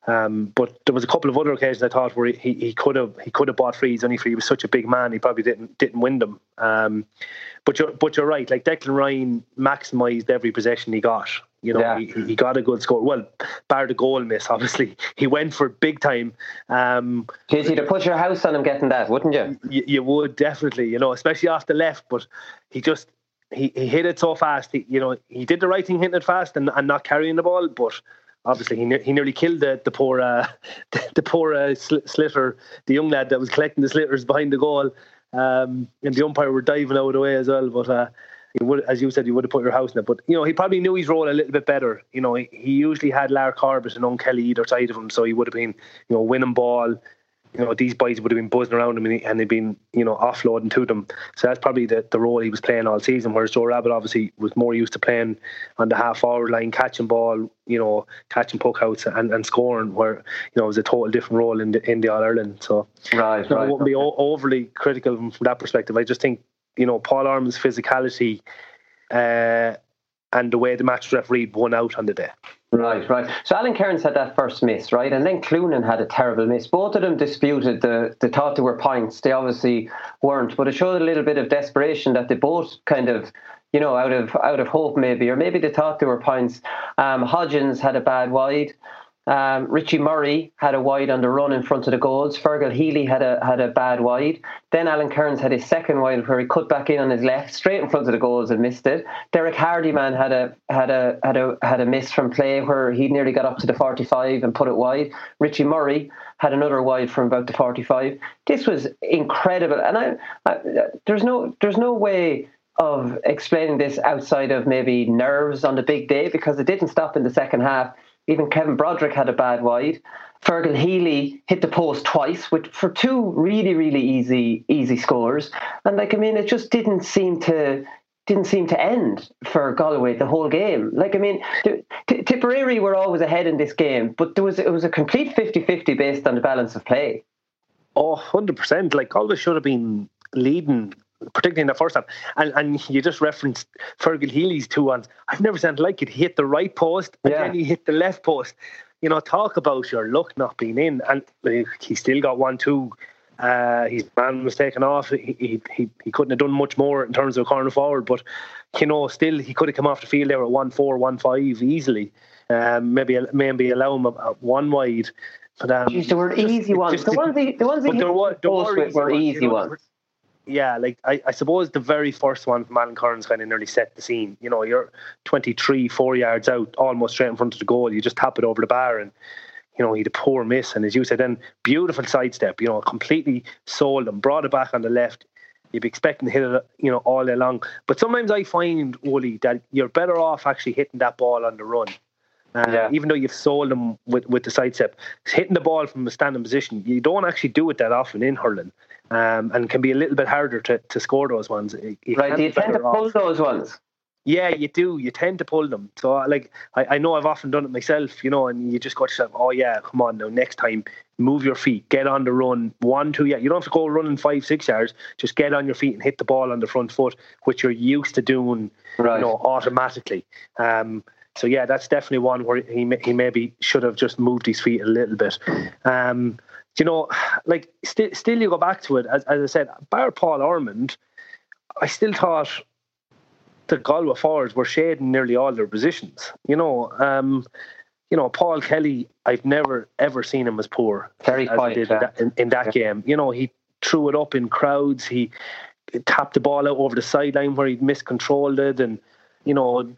Um, but there was a couple of other occasions I thought where he, he could have he could have bought frees only for he was such a big man he probably didn't didn't win them. Um, but you're but you're right. Like Declan Ryan maximised every possession he got. You know, yeah. he, he got a good score. Well, bar the goal miss, obviously he went for big time. Um, You'd to put your house on him getting that, wouldn't you? you? You would definitely. You know, especially off the left. But he just he, he hit it so fast. He, you know, he did the right thing hitting it fast and, and not carrying the ball, but obviously he, ne- he nearly killed the, the poor uh, the, poor uh, sl- sliotar, the young lad that was collecting the sliotars behind the goal. Um, and the umpire were diving out of the way as well. But uh, would, as you said, you would have put your house in it. But you know, he probably knew his role a little bit better. You know, he, he usually had Lar Corbett and Eoin Kelly either side of him, so he would have been, you know, winning ball, you know, these boys would have been buzzing around him and they'd been, you know, offloading to them. So that's probably the, the role he was playing all season. Whereas Joe Rabbitte obviously was more used to playing on the half forward line, catching ball, you know, catching puck outs and, and scoring, where, you know, it was a total different role in the, in the All Ireland. So, right, right, I wouldn't be o- overly critical from that perspective. I just think, you know, Paul Ormond's physicality uh, and the way the match referee won out on the day. Right, right. So Alan Kerins had that first miss, right? And then Cloonan had a terrible miss. Both of them disputed the, they thought they were points. They obviously weren't, but it showed a little bit of desperation that they both kind of, you know, out of out of hope maybe, or maybe they thought they were points. Um, Hodgins had a bad wide. Um, Richie Murray had a wide on the run in front of the goals. Fergal Healy had a had a bad wide. Then Alan Kerins had his second wide where he cut back in on his left, straight in front of the goals and missed it. Derek Hardiman had a had a had a had a miss from play where he nearly got up to the 45 and put it wide. Richie Murray had another wide from about the 45. This was incredible, and I, I there's no there's no way of explaining this outside of maybe nerves on the big day because it didn't stop in the second half even Kevin Broderick had a bad wide. Fergal Healy hit the post twice, which for two really, really easy, easy scores. And like, I mean, it just didn't seem to didn't seem to end for Galway the whole game. Like, I mean, T- Tipperary were always ahead in this game, but there was it was a complete 50-50 based on the balance of play. Oh, 100%. Like, Galway should have been leading particularly in the first half. And and you just referenced Fergal Healy's two ones. I've never seen like it. He hit the right post and yeah. then he hit the left post. You know, talk about your luck not being in. And he still got one, two. Uh, his man was taken off. He, he he couldn't have done much more in terms of corner forward, but you know, still he could have come off the field there at one four, one five easily. Um, maybe maybe allow him a, a one wide. But um, Jeez, there were easy ones. Just, the ones he, the ones he there were, there were easy, were easy ones. Yeah, like I, I suppose the very first one from Alan Kerins kind of nearly set the scene. You know, you're 23, four yards out, almost straight in front of the goal. You just tap it over the bar and, you know, he had a poor miss. And as you said, then beautiful sidestep, you know, completely sold him, brought it back on the left. You'd be expecting to hit it, you know, all day long. But sometimes I find, Wooly, that you're better off actually hitting that ball on the run. Uh, yeah. Even though you've sold them with, with the sidestep, hitting the ball from a standing position, you don't actually do it that often in hurling um, and can be a little bit harder to, to score those ones. Right, do you tend to pull off. those ones? Yeah, you do. You tend to pull them. So, like, I, I know I've often done it myself, you know, and you just go to yourself, oh, yeah, come on now, next time, move your feet, get on the run, one, two, yeah. You don't have to go running five, six yards. Just get on your feet and hit the ball on the front foot, which you're used to doing, right. you know, automatically. Um, so yeah, that's definitely one where he he maybe should have just moved his feet a little bit. Um, you know, like still, still you go back to it. As, as I said, bar Paul Ormond, I still thought the Galway forwards were shading nearly all their positions. You know, um, you know, Paul Kelly, I've never ever seen him as poor. Very quiet in that, in, in that yeah. game. You know, he threw it up in crowds. He tapped the ball out over the sideline where he'd miscontrolled it, and you know,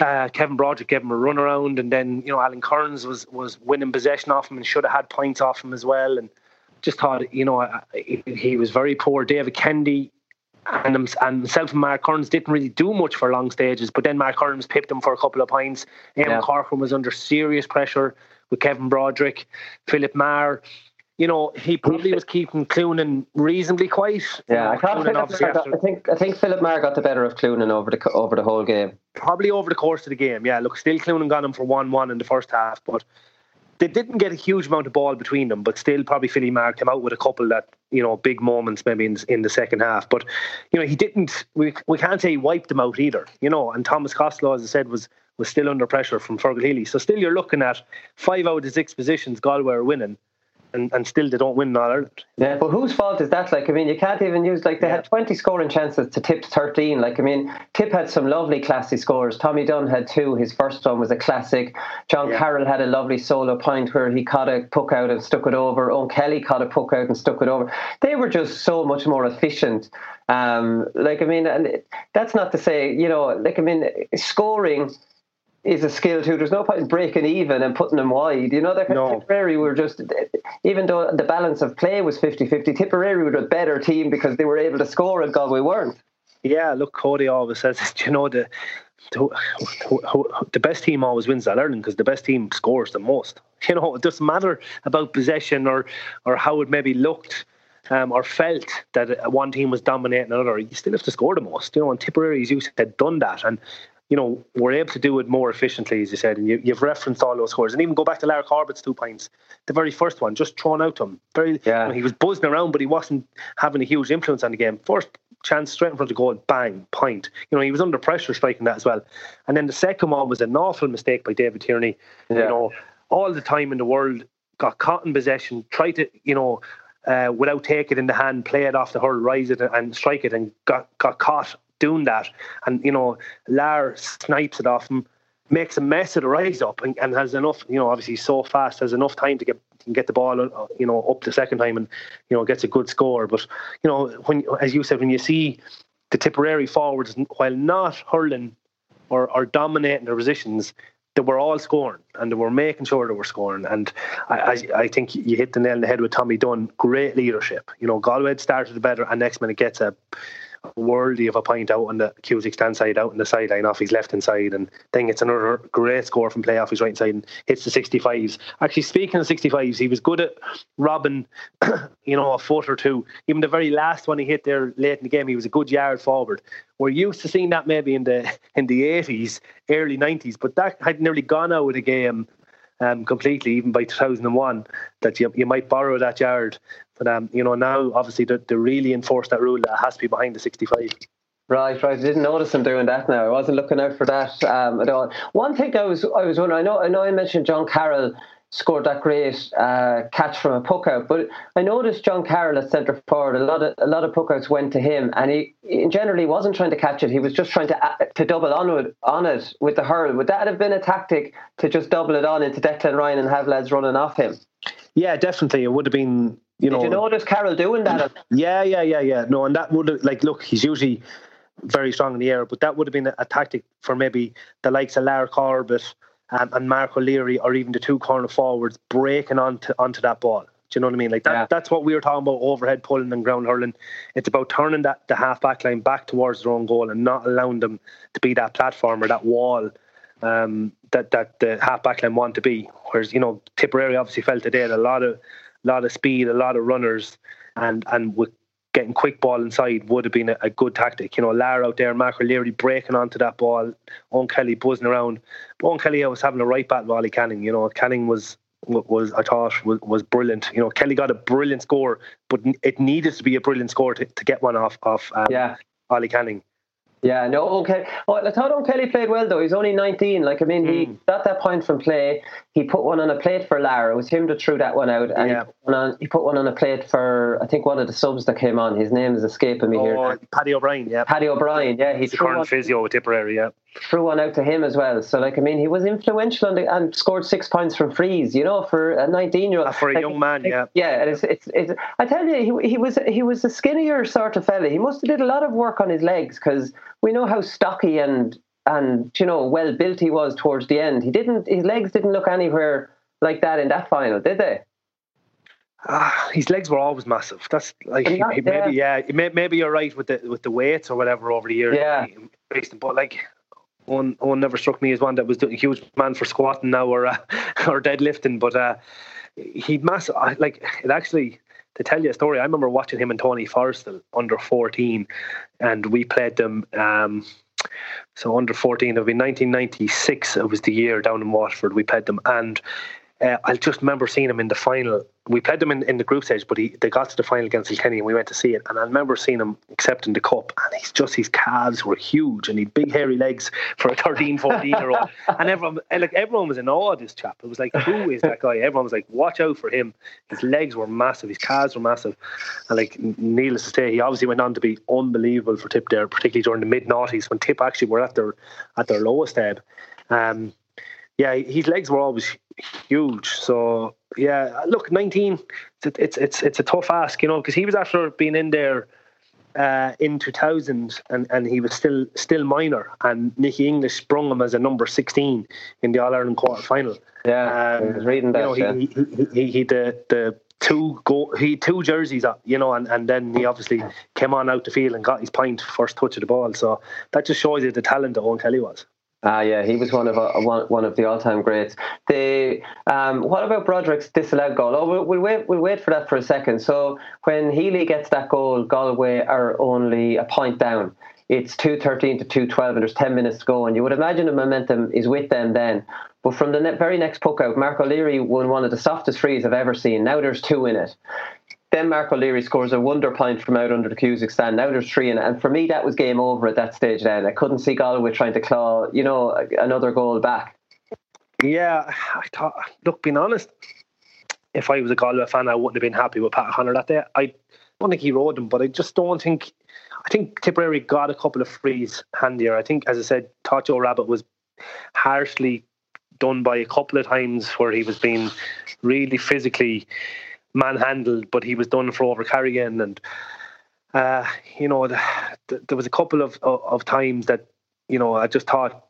uh, Kevin Broderick gave him a run around, and then you know Alan Kerins was was winning possession off him and should have had points off him as well. And just thought, you know, he, he was very poor. David Kennedy and, and himself and Mark Kerins didn't really do much for long stages, but then Mark Kerins pipped him for a couple of points. Eamon yeah. Corcoran was under serious pressure with Kevin Broderick, Philip Maher. You know, he probably was keeping Cloonan reasonably quiet. Yeah, I, got, I think I think Philip Maher got the better of Cloonan over the over the whole game. Probably over the course of the game. Yeah, look, still Cloonan got him for one one in the first half, but they didn't get a huge amount of ball between them, but still probably Philly Maher came out with a couple that you know big moments maybe in, in the second half. But you know he didn't. We we can't say he wiped them out either. You know, and Thomas Costello, as I said, was was still under pressure from Fergal Healy. So still you're looking at five out of six positions Galway are winning and, and still they don't win All Ireland. Yeah, but whose fault is that? Like, I mean, you can't even use like they yeah. had twenty scoring chances to Tip thirteen. Like, I mean, Tip had some lovely classy scores. Tommy Dunne had two. His first one was a classic. John yeah. Carroll had a lovely solo point where he caught a puck out and stuck it over. Eoin Kelly caught a puck out and stuck it over. They were just so much more efficient. Um, like, I mean, and that's not to say, you know, like, I mean, scoring is a skill too. There's no point in breaking even and putting them wide. You know, that no. Tipperary were just, even though the balance of play was 50 50, Tipperary were a better team because they were able to score and Galway weren't. Yeah, look, Cody always says, you know, the, the, the best team always wins that Ireland because the best team scores the most. You know, it doesn't matter about possession or, or how it maybe looked. Um, or felt that one team was dominating another, you still have to score the most. You know, and Tipperary, as you said, done that. And you know, we're able to do it more efficiently, as you said, and you, have referenced all those scores. And even go back to Larry Corbett's two points, the very first one, just thrown out to him. Very, yeah. You know, he was buzzing around, but he wasn't having a huge influence on the game. First chance straight in front of the goal, bang, point. You know, he was under pressure striking that as well. And then the second one was an awful mistake by David Tierney. Yeah. You know, all the time in the world, got caught in possession, tried to, you know, uh, without taking it in the hand, play it off the hurl, rise it and strike it, and got got caught doing that. And, you know, Lar snipes it off him, makes a mess of the rise up, and, and has enough, you know, obviously so fast, has enough time to get get the ball, uh, you know, up the second time and, you know, gets a good score. But, you know, when as you said, when you see the Tipperary forwards, while not hurling or, or dominating their positions, they were all scoring and they were making sure they were scoring. And I, I, I, think you hit the nail on the head with Tommy Dunne. Great leadership. You know, Galway started better, and next minute gets a worthy of a point out on the Cusack stand side, out on the sideline off his left hand side, and then gets another great score from play off his right side and hits the 65s. Actually, speaking of 65s, he was good at robbing, you know, a foot or two. Even the very last one he hit there late in the game, he was a good yard forward. We're used to seeing that maybe in the in the 80s, early 90s, but that had nearly gone out of the game um, completely, even by 2001, that you, you might borrow that yard. But um, you know now, obviously, they, they really enforce that rule that it has to be behind the 65. Right, right. I didn't notice him doing that. Now I wasn't looking out for that um, at all. One thing I was, I was wondering. I know, I know, I mentioned John Carroll scored that great uh, catch from a puck out. But I noticed John Carroll at centre forward. A lot of a lot of puck outs went to him, and he, he generally wasn't trying to catch it. He was just trying to uh, to double on it on it with the hurl. Would that have been a tactic to just double it on into Declan Ryan and have lads running off him? Yeah, definitely. It would have been. You know, Did you notice Carroll doing that? Yeah, yeah, yeah, yeah. No, and that would have like look. He's usually very strong in the air, but that would have been a, a tactic for maybe the likes of Lar Corbett um, and Mark O'Leary or even the two corner forwards breaking onto onto that ball. Do you know what I mean? Like that, yeah. that's what we were talking about overhead pulling and ground hurling. It's about turning that the half back line back towards their own goal and not allowing them to be that platform or that wall um, that that the half back line want to be. Whereas you know Tipperary obviously felt today a lot of a lot of speed, a lot of runners, and and with getting quick ball inside would have been a, a good tactic. You know, Lara out there, Mark O'Leary breaking onto that ball, Eoin Kelly buzzing around. But Eoin Kelly I was having a right battle with Ollie Canning. You know, Canning was was I thought was, was brilliant. You know, Kelly got a brilliant score, but it needed to be a brilliant score to, to get one off off um, yeah. Ollie Canning. Yeah, no, okay. Oh, I thought O'Kelly played well though. He's only 19. Like, I mean, mm. he hmm. got that point from play. He put one on a plate for Lara. It was him that threw that one out, and yeah. he, put one on, he put one on a plate for I think one of the subs that came on. His name is escaping me oh, here. Paddy O'Brien. Yeah, Paddy O'Brien. Yeah, he's the current physio with Tipperary. Yeah, threw one out to him as well. So, like, I mean, he was influential the, and scored six points from frees. You know, for a 19 year old, for a like, young man. Yeah, yeah. It's, it's, it's, I tell you, he, he was he was a skinnier sort of fella. He must have did a lot of work on his legs because we know how stocky and and you know well built he was towards the end. He didn't his legs didn't look anywhere like that in that final, did they? Uh, his legs were always massive. That's like Not, maybe yeah, yeah maybe you're right with the with the weights or whatever over the years. Yeah. But like one one never struck me as one that was a huge man for squatting now or uh, or deadlifting. But uh, he massive. Like it actually to tell you a story. I remember watching him and Tony Forristal under fourteen, and we played them. Um, so under 14, it would be 1996. It was the year down in Waterford. We played them, and uh, I just remember seeing him in the final. We played them in, in the group stage, but he, they got to the final against Kilkenny and we went to see it. And I remember seeing him accepting the cup, and he's just his calves were huge and he had big hairy legs for a 13, 14 year old. And everyone, like everyone was in awe of this chap. It was like, who is that guy? Everyone was like, watch out for him. His legs were massive, his calves were massive, and like needless to say, he obviously went on to be unbelievable for Tip there, particularly during the mid noughties when Tip actually were at their at their lowest ebb. Um, yeah, his legs were always huge. So yeah, look, nineteen, it's it's it's, it's a tough ask, you know, because he was after being in there uh, in 2000 and, and he was still still minor and Nicky English sprung him as a number 16 in the All Ireland quarter final. Yeah, um, I was reading that. You know, yeah. he, he, he, he, the the two go he two jerseys up, you know, and, and then he obviously came on out the field and got his point first touch of the ball. So that just shows you the talent that Eoin Kelly was. Ah, yeah, he was one of uh, one, one of the all-time greats. The um, what about Broderick's disallowed goal? Oh, we'll, we'll, wait. We'll wait for that for a second. So when Healy gets that goal, Galway are only a point down. It's two thirteen to two twelve, and there's ten minutes to go. And you would imagine the momentum is with them then. But from the very next puck out, Mark O'Leary won one of the softest frees I've ever seen. Now there's two in it. Then Mark O'Leary scores a wonder point from out under the Cusack stand. Now there's three it. And for me, that was game over at that stage then. I couldn't see Galway trying to claw, you know, another goal back. Yeah, I thought, look, being honest, if I was a Galway fan, I wouldn't have been happy with Pat O'Connor that day. I don't think he rode him, but I just don't think. I think Tipperary got a couple of frees handier. I think, as I said, Tacho Rabbit was harshly done by a couple of times where he was being really physically manhandled, but he was done for over carrying. And, uh, you know, the, the, there was a couple of, of, of, times that, you know, I just thought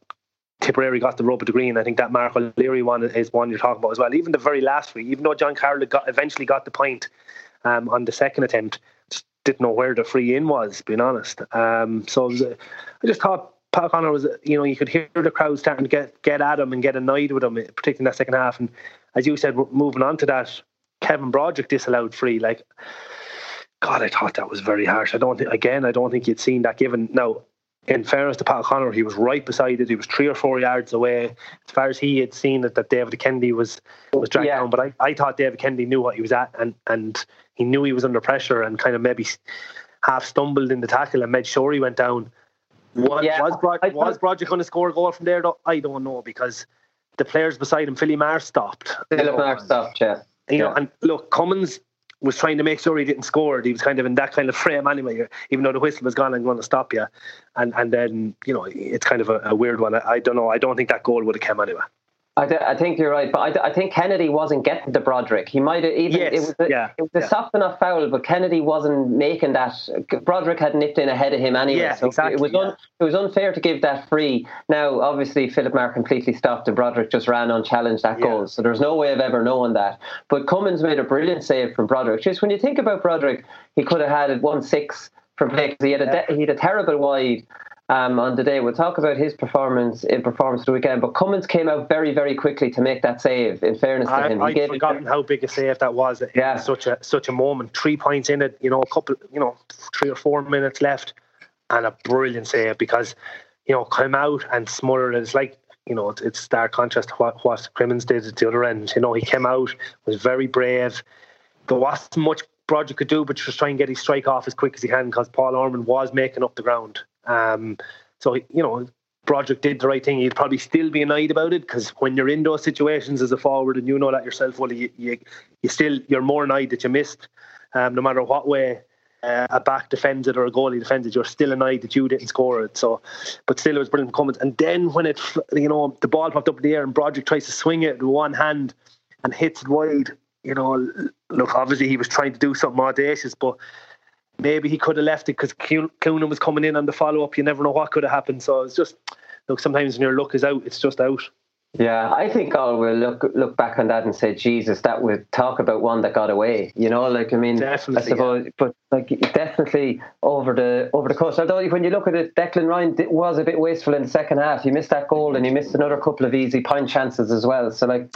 Tipperary got the rub of the green. I think that Mark O'Leary one is one you're talking about as well. Even the very last week, even though John Carroll got, eventually got the point um, on the second attempt, just didn't know where the free in was, being honest. Um, so was, uh, I just thought Pat O'Connor was, you know, you could hear the crowd starting to get, get at him and get annoyed with him, particularly in that second half. And as you said, moving on to that, Kevin Broderick disallowed free. Like, God, I thought that was very harsh. I don't think, again, I don't think you'd seen that given. Now, in fairness to Pat O'Connor, he was right beside it. He was three or four yards away. As far as he had seen it, that David Kennedy was was dragged yeah. down. But I, I thought David Kennedy knew what he was at, and and he knew he was under pressure, and kind of maybe half stumbled in the tackle and made sure he went down. Was yeah, was, Brod- was Broderick going to score a goal from there? Though? I don't know because the players beside him, Philly Maher stopped. Philly Maher oh. stopped, yeah. You yeah. know, and look, Cummins was trying to make sure he didn't score. He was kind of in that kind of frame anyway, even though the whistle was gone and going to stop you. And and then you know it's kind of a, a weird one. I, I, don't know. I don't think that goal would have come anyway. I, th- I think you're right, but I, I think Kennedy wasn't getting the Broderick. He might have even yes, it was a, yeah, it was a yeah. soft enough foul, but Kennedy wasn't making that. Broderick had nipped in ahead of him anyway, yeah, so exactly, it was un, it was unfair to give that free. Now, obviously, Philip Maher completely stopped, and Broderick just ran unchallenged that goal, so there's no way of ever knowing that. But Cummins made a brilliant save from Broderick. Just when you think about Broderick, he could have had it one six from play because he had a de- he had a terrible wide um, on the day. We'll talk about his performance in performance of the weekend. But Cummins came out very, very quickly to make that save. In fairness to I, him, I'd forgotten how big a save that was. It yeah, such a such a moment. Three points in it. You know, a couple. You know, three or four minutes left, and a brilliant save because you know come out and smother it. It's like you know, it's stark contrast to what what Crimmins did at the other end. You know, he came out was very brave. There wasn't much Broderick could do, but just try and get his strike off as quick as he can because Paul Ormond was making up the ground. Um, so you know, Broderick did the right thing. He'd probably still be annoyed about it because when you're in those situations as a forward and you know that yourself, well, you you, you still you're more annoyed that you missed, um, no matter what way. Uh, a back defends it or a goalie defends it, you're still annoyed that you didn't score it. So, but still, it was brilliant Cummins. And then when it, you know, the ball popped up in the air and Broderick tries to swing it with one hand and hits it wide, you know, look, obviously he was trying to do something audacious, but maybe he could have left it because Coonan was coming in on the follow up. You never know what could have happened. So it's just look. Sometimes when your luck is out, it's just out. Yeah, I think all will look look back on that and say, Jesus, that would talk about one that got away. You know, like I mean, definitely, I suppose, yeah. but like definitely over the over the course. Although when you look at it, Declan Ryan was a bit wasteful in the second half. He missed that goal and he missed another couple of easy point chances as well. So like,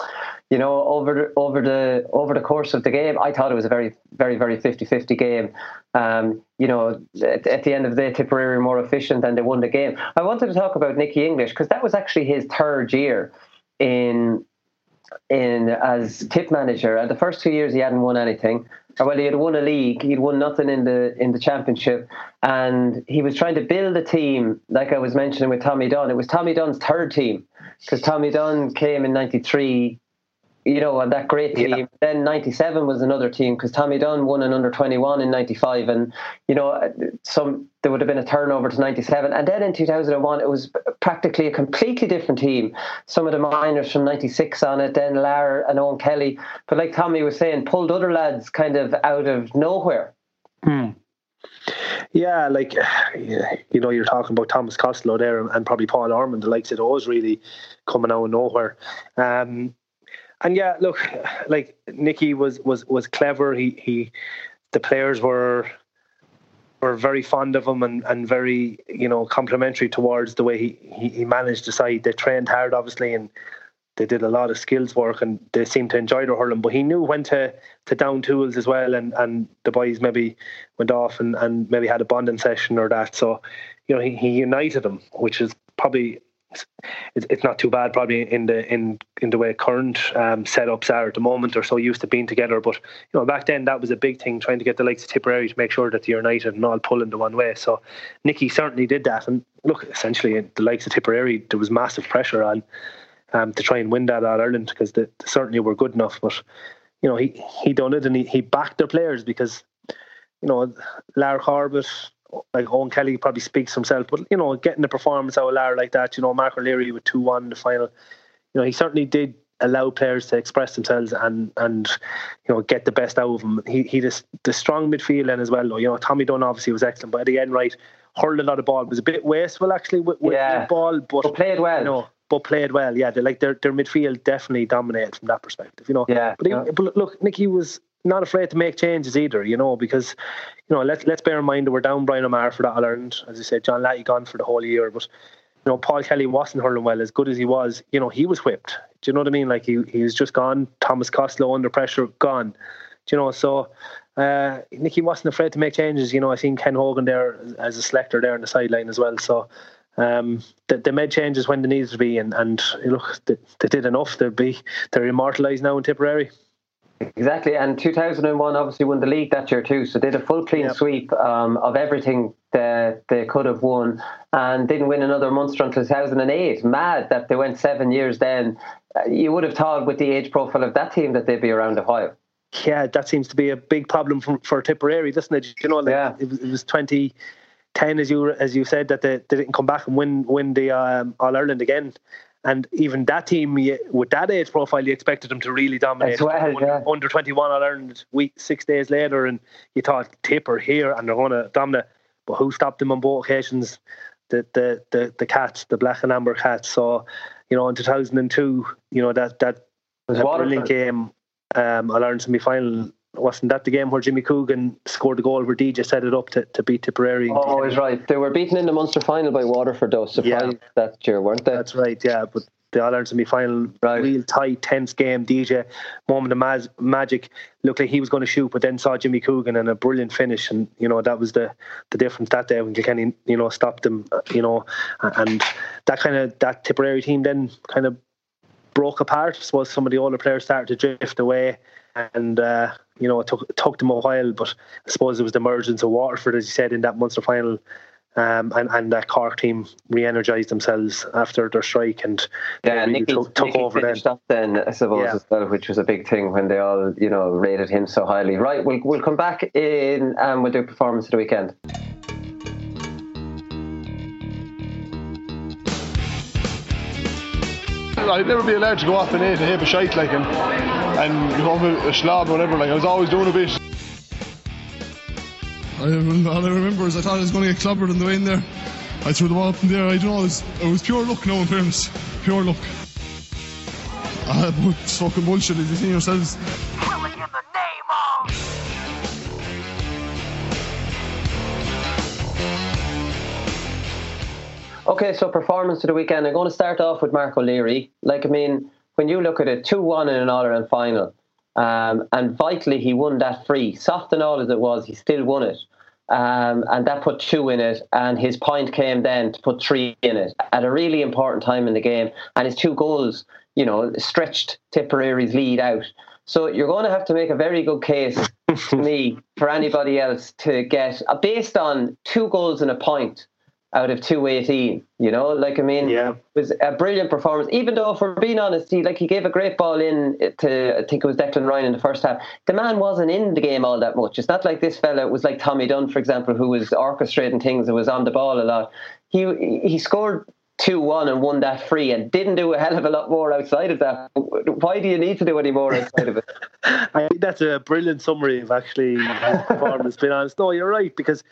you know, over the over the over the course of the game, I thought it was a very very very 50-50 game. Um, you know, at, at, the end of the day, Tipperary were more efficient and they won the game. I wanted to talk about Nicky English because that was actually his third year in in as tip manager. And the first two years he hadn't won anything. Well, he had won a league. He'd won nothing in the in the championship, and he was trying to build a team. Like I was mentioning with Tommy Dunne, it was Tommy Dunne's third team because Tommy Dunne came in '93 you know, and that great team. Yeah. Then '97 was another team because Tommy Dunne won an under 21 in '95, and you know, some there would have been a turnover to '97, and then in 2001 it was practically a completely different team. Some of the minors from '96 on it, then Lar and Eoin Kelly, but like Tommy was saying, pulled other lads kind of out of nowhere. Hmm. Yeah, like you know, you're talking about Thomas Costello there, and probably Paul Ormond, the likes of those, really coming out of nowhere. Um, and yeah, look, like Nicky was was was clever. He he, the players were were very fond of him and, and very you know complimentary towards the way he, he, he managed the side. They trained hard, obviously, and they did a lot of skills work and they seemed to enjoy their hurling. But he knew when to to down tools as well, and, and the boys maybe went off and, and maybe had a bonding session or that. So you know he, he united them, which is probably it's, not too bad probably in the in in the way current um, setups are at the moment or so used to being together. But you know back then that was a big thing trying to get the likes of Tipperary to make sure that they're united and all pulling the one way. So Nicky certainly did that. And look, essentially the likes of Tipperary there was massive pressure on um, to try and win that All Ireland because they, they certainly were good enough. But you know he he done it and he, he backed their players because you know Lar Corbett like Eoin Kelly probably speaks himself, but you know, getting the performance out of Lara like that, you know, Mark O'Leary with two one in the final, you know, he certainly did allow players to express themselves and and you know get the best out of them. He he just the strong midfield then as well. You know, Tommy Dunne obviously was excellent, but at the end, right, hurled a lot of ball. It was a bit wasteful actually with, with yeah. ball, but, but played well. You know, but played well. Yeah, they like their their midfield definitely dominated from that perspective. You know, yeah. But, he, yeah. but look, Nicky was not afraid to make changes either, you know, because you know let's let's bear in mind that we're down Brian O'Meara for that All Ireland, as I said, John Leahy gone for the whole year, but you know Paul Kelly wasn't hurling well as good as he was. You know he was whipped. Do you know what I mean? Like he he was just gone. Thomas Costello under pressure, gone. Do you know so. Uh, Nicky wasn't afraid to make changes. You know, I seen Ken Hogan there as a selector there on the sideline as well. So um, they, they, made changes when they needed to be, and, and look, they, they did enough. They'll be they're immortalised now in Tipperary. Exactly, and 2001 obviously won the league that year too, so did a full clean yep. sweep um, of everything that they could have won, and didn't win another Munster until 2008. Mad that they went seven years. Then uh, you would have thought with the age profile of that team that they'd be around a while. Yeah, that seems to be a big problem for, for Tipperary, doesn't it? You know, like yeah. it, was, it was 2010, as you as you said, that they, they didn't come back and win win the um, All Ireland again. And even that team, with that age profile, you expected them to really dominate. Well, under, yeah. under 21 All Ireland week, six days later, and you thought Tipper here and they're going to dominate. But who stopped them on both occasions? The, the the the cats, the black and amber cats. So, you know, in 2002, you know that that a brilliant game. Um, All Ireland semi final wasn't that the game where Jimmy Coogan scored the goal where DJ set it up to, to beat Tipperary? Oh, he's right. They were beaten in the Munster final by Waterford, though. Surprised yeah. that year, weren't they? That's right, yeah. But the All Ireland semi final, right. real tight, tense game. DJ, moment of mag- magic. Looked like he was going to shoot, but then saw Jimmy Coogan and a brilliant finish. And, you know, that was the, the difference that day when Kilkenny, you know, stopped them, uh, you know. And that kind of, that Tipperary team then kind of broke apart. Suppose some of the older players started to drift away. And, uh, you know, it took, it took them a while, but I suppose it was the emergence of Waterford, as you said, in that Munster final. Um, and, and that Cork team re-energised themselves after their strike and yeah, really Nicky, took, took Nicky over then. Up then, I suppose, Yeah. as well, which was a big thing when they all, you know, rated him so highly. Right, we'll, we'll come back in and we'll do performance of the weekend. I'd never be allowed to go off and eat a heap of shite like him and go off a, a slob or whatever. Like I was always doing a bit. I, all I remember is I thought I was going to get clobbered on the way in there. I threw the ball up in there. I don't know. It was, it was pure luck, no in fairness. Pure luck. Uh, but it's fucking bullshit as you see yourselves. Okay, so performance of the weekend. I'm going to start off with Mark O'Leary. Like, I mean, when you look at it, 2 1 in an All Ireland final, um, and vitally he won that free. Soft and all as it was, he still won it. Um, and that put two in it, and his point came then to put three in it at a really important time in the game. And his two goals, you know, stretched Tipperary's lead out. So you're going to have to make a very good case to me for anybody else to get, uh, based on two goals and a point out of 218 you know? Like i mean yeah. it was a brilliant performance. Even though if we're being honest he like he gave a great ball in to i think it was declan ryan in the first half. The man wasn't in the game all that much. It's not like this fella was like tommy dunne for example who was orchestrating things and was on the ball a lot. He he scored 2-1 and won that free and didn't do a hell of a lot more outside of that. Why do you need to do any more outside of it? I think that's a brilliant summary of actually his performance being honest. No you're right because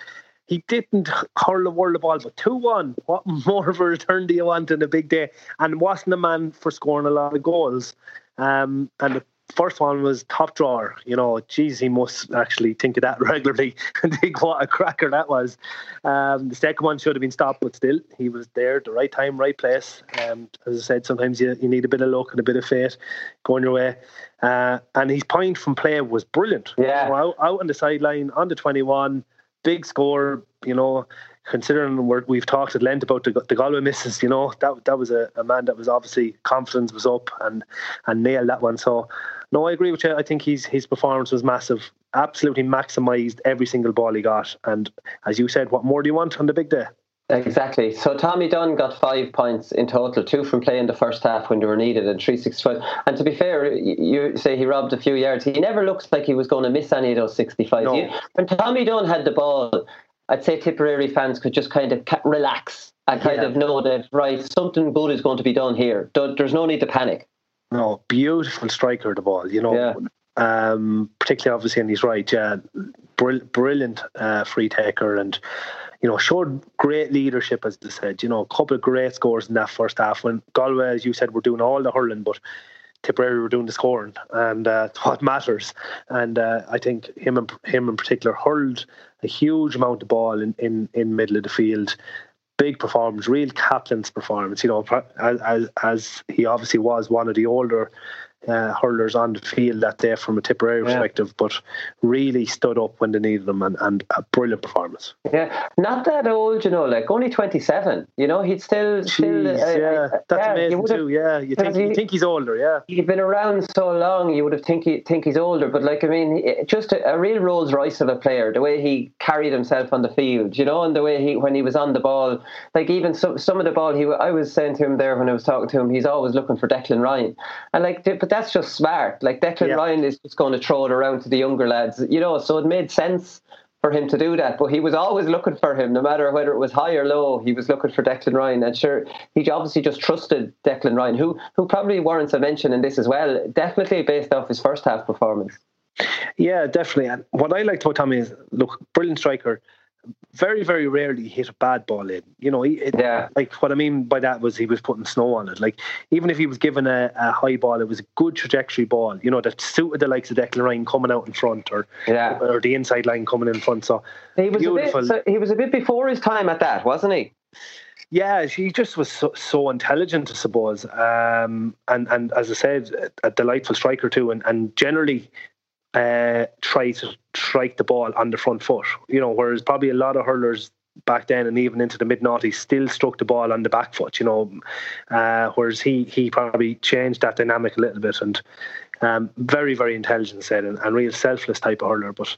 he didn't hurl the world of ball, but 2 1. What more of a return do you want in a big day? And wasn't a man for scoring a lot of goals. Um, and the first one was top drawer. You know, geez, he must actually think of that regularly and think what a cracker that was. Um, the second one should have been stopped, but still, he was there, the right time, right place. Um, as I said, sometimes you, you need a bit of luck and a bit of fate going your way. Uh, and his point from play was brilliant. Yeah. You know, out, out on the sideline, on the 21 big score, you know, considering we have talked at length about the, the Galway misses, you know, that that was a, a, man that was obviously confidence was up and and nailed that one. So, no, I agree with you. I think his his performance was massive. Absolutely maximised every single ball he got. And as you said, what more do you want on the big day? Exactly. So Tommy Dunne got five points in total, two from playing the first half when they were needed, and three sixty-five. And to be fair, you say he robbed a few yards. He never looks like he was going to miss any of those sixty-five. No. When Tommy Dunne had the ball, I'd say Tipperary fans could just kind of relax and kind Yeah. of know that right, something good is going to be done here. There's no need to panic. No, beautiful striker the ball, you know. Um, particularly obviously and he's right, yeah. Brilliant uh, free taker and you know, showed great leadership as they said, you know, a couple of great scores in that first half when Galway, as you said, were doing all the hurling, but Tipperary were doing the scoring and uh, what matters. And uh, I think him in, him in particular hurled a huge amount of ball in, in, in middle of the field. Big performance, real captain's performance. You know, as, as he obviously was one of the older uh, hurlers on the field that day from a Tipperary perspective, but really stood up when they needed them and, and a brilliant performance. Yeah, not that old, you know, like only twenty-seven. You know, he'd still, still. Uh, yeah, that's yeah, amazing too. Yeah, you think because you think he's older. Yeah, He's been around so long, you would have think he, think he's older. But like, I mean, just a, a real Rolls Royce of a player. The way he carried himself on the field, you know, and the way he when he was on the ball, like even some some of the ball he, I was saying to him there when I was talking to him, he's always looking for Declan Ryan, and like, but that's just smart. Like Declan Ryan is just going to throw it around to the younger lads, you know. So it made sense for him to do that. But he was always looking for him, no matter whether it was high or low. He was looking for Declan Ryan, and sure, he obviously just trusted Declan Ryan, who who probably warrants a mention in this as well. Definitely based off his first half performance. yeah, definitely. And what I liked about Tommy is, look, brilliant striker. Very, very rarely hit a bad ball in. You know, it, yeah. Like what I mean by that was he was putting snow on it. Like even if he was given a, a high ball, it was a good trajectory ball. You know that suited the likes of Declan Ryan coming out in front, or Yeah. or the inside line coming in front. So He was a beautiful. bit, so he was a bit before his time at that, wasn't he? Yeah, he just was so, so intelligent, I suppose. Um, and and as I said, a delightful striker too, and and generally uh, try to strike the ball on the front foot. You know, whereas probably a lot of hurlers back then and even into the mid noughties still struck the ball on the back foot. You know, uh, whereas he he probably changed that dynamic a little bit and. Um, very, very intelligent, said, and, and real selfless type of hurler. But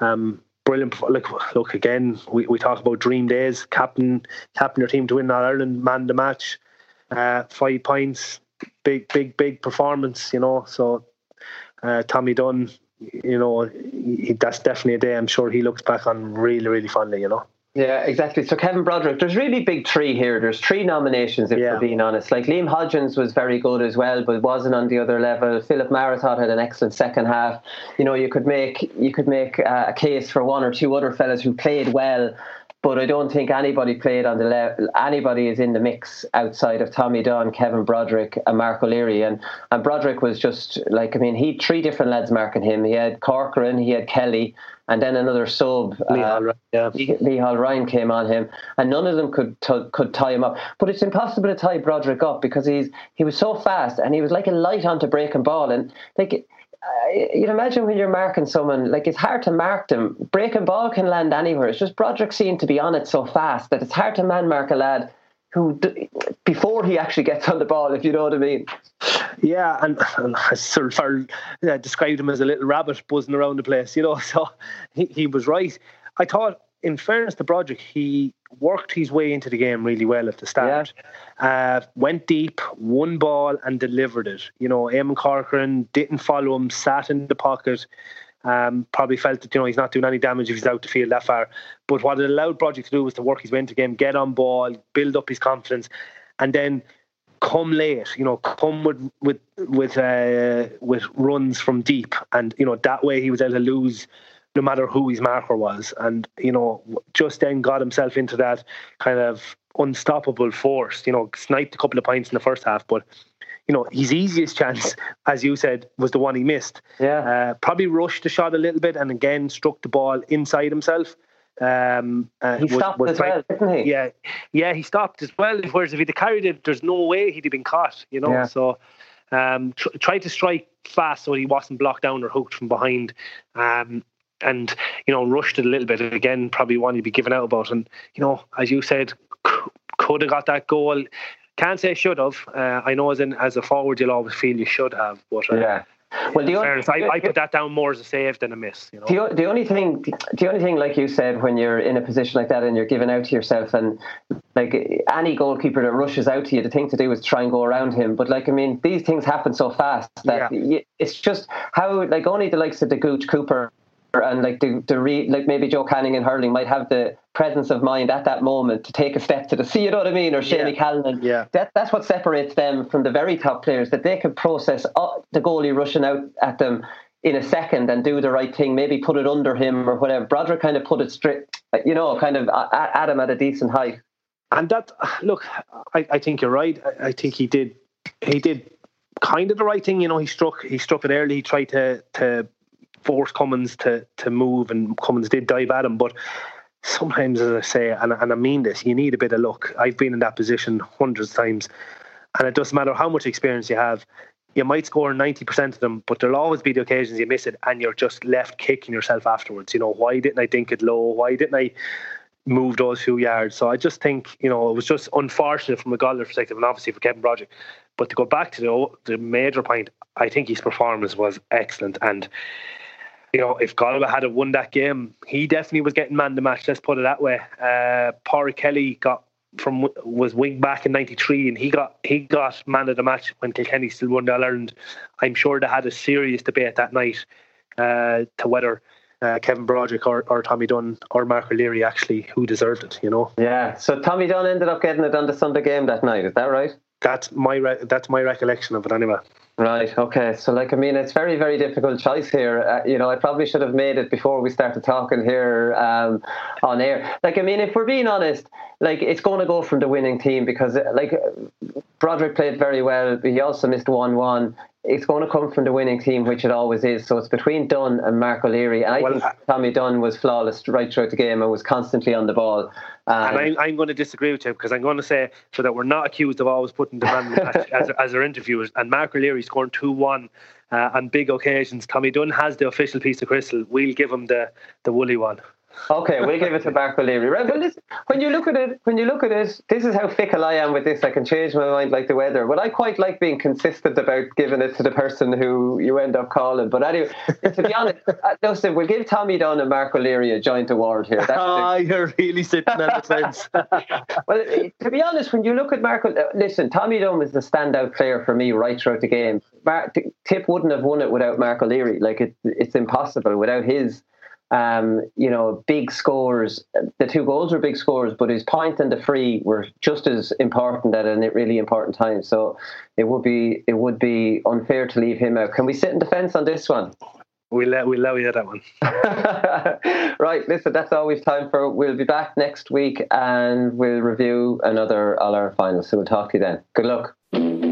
um, brilliant. Look, look again. We, we talk about dream days. Captain, captain your team to win All Ireland, man the match, uh, five points, big, big, big performance. You know, so uh, Tommy Dunne, you know, he, that's definitely a day. I'm sure he looks back on really, really fondly. You know. Yeah, exactly. So Kevin Broderick, there's really big three here. There's three nominations, if we're being honest. Like Liam Hodgins was very good as well, but wasn't on the other level. Philip Maher then had an excellent second half. You know, you could make you could make uh, a case for one or two other fellas who played well. But I don't think anybody played on the level. Anybody is in the mix outside of Tommy Dunne, Kevin Broderick, and Mark O'Leary. And and Broderick was just like I mean, he had three different lads marking him. He had Corcoran, he had Kelly, and then another sub. Lee Hall, uh, yeah. Lee, Lee Hall Ryan came on him, and none of them could t- could tie him up. But it's impossible to tie Broderick up because he's he was so fast and he was like a light onto breaking ball. And like uh, you'd imagine when you're marking someone, like it's hard to mark them. Breaking ball can land anywhere. It's just Broderick seemed to be on it so fast that it's hard to man mark a lad who before he actually gets on the ball, if you know what I mean. Yeah, and, and I sort of uh, described him as a little rabbit buzzing around the place, you know. So he, he was right. I thought, in fairness to Broderick, he worked his way into the game really well at the start. Yeah. Uh, went deep, won ball, and delivered it. You know, Eamon Corcoran didn't follow him, sat in the pocket. Um, probably felt that you know he's not doing any damage if he's out the field that far. But what it allowed Broderick to do was to work his way into the game, get on ball, build up his confidence, and then come late. You know, come with with with uh, with runs from deep, and you know that way he was able to lose no matter who his marker was. And, you know, just then got himself into that kind of unstoppable force, you know, sniped a couple of points in the first half, but you know, his easiest chance, as you said, was the one he missed. Yeah. Uh, probably rushed the shot a little bit and again struck the ball inside himself. Um, uh, he was, stopped was as well, didn't he? Yeah, yeah, he stopped as well. Whereas if he'd carried it, there's no way he'd have been caught. You know, yeah. so um, tr- tried to strike fast so he wasn't blocked down or hooked from behind. Um, and you know rushed it a little bit again. Probably one you'd be giving out about. And you know, as you said, could have got that goal. Can't say should have. Uh, I know as in as a forward, you'll always feel you should have, but uh, yeah. Well, the fairness, I, I, put that down more as a save than a miss. You know? the, the only thing, the only thing, like you said, when you're in a position like that and you're giving out to yourself, and like any goalkeeper that rushes out to you, the thing to do is try and go around him. But like, I mean, these things happen so fast that yeah. it's just how, like, only the likes of the Gooch Cooper and like the, the re, like maybe Joe Canning in hurling might have the presence of mind at that moment to take a step to the see you know what I mean or Shaney yeah. Callanan yeah. That that's what separates them from the very top players that they can process the goalie rushing out at them in a second and do the right thing maybe put it under him or whatever. Broderick kind of put it straight you know kind of uh, at, at him at a decent height. And that look I, I think you're right. I, I think he did he did kind of the right thing you know he struck he struck it early he tried to to force Cummins to to move, and Cummins did dive at him. But sometimes, as I say, and, and I mean this, you need a bit of luck. I've been in that position hundreds of times, and it doesn't matter how much experience you have. You might score 90% of them, but there'll always be the occasions you miss it and you're just left kicking yourself afterwards. You know, why didn't I think it low? Why didn't I move those few yards? So I just think, you know, it was just unfortunate from a goalie perspective and obviously for Kevin Broderick. But to go back to the, the major point, I think his performance was excellent. And you know, if Galway had won that game, he definitely was getting man of the match. Let's put it that way. Uh, Pádraig Kelly got from was wing back in '93, and he got he got man of the match when Kilkenny still won the Ireland. I'm sure they had a serious debate that night uh, to whether uh, Kevin Broderick or, or Tommy Dunne or Mark O'Leary actually who deserved it. You know. Yeah. So Tommy Dunne ended up getting it on the Sunday game that night. Is that right? That's my re- that's my recollection of it anyway. Right. Okay. So, like, I mean, it's very, very difficult choice here. Uh, you know, I probably should have made it before we started talking here um, on air. Like, I mean, if we're being honest, like, it's going to go from the winning team because, uh, like, Broderick played very well. He also missed one-one it's going to come from the winning team, which it always is. So it's between Dunne and Mark O'Leary. And I well, think Tommy Dunne was flawless right throughout the game and was constantly on the ball. Um, and I'm, I'm, going to disagree with you because I'm going to say so that we're not accused of always putting the man as, as our interviewers. And Mark O'Leary scoring 2 1 uh, on big occasions. Tommy Dunne has the official piece of crystal. We'll give him the, the woolly one. Okay, we'll give it to Mark O'Leary. Right, well, listen, when you look at it, when you look at it, this is how fickle I am with this. I can change my mind like the weather. But I quite like being consistent about giving it to the person who you end up calling. But anyway, to be honest, uh, listen, we'll give Tommy Dunne and Mark O'Leary a joint award here. Ah, oh, you're really sitting on the fence. well, to be honest, when you look at Mark, uh, listen, Tommy Dunne was the standout player for me right throughout the game. Tip wouldn't have won it without Mark O'Leary. Like it, it's impossible without his um, you know, big scores. The two goals were big scores, but his point and the free were just as important at a really important time. So it would be it would be unfair to leave him out. Can we sit in defence on this one? We'll let we'll allow you that one. right, listen, that's all we've time for. We'll be back next week and we'll review another All Ireland final. So we'll talk to you then. Good luck.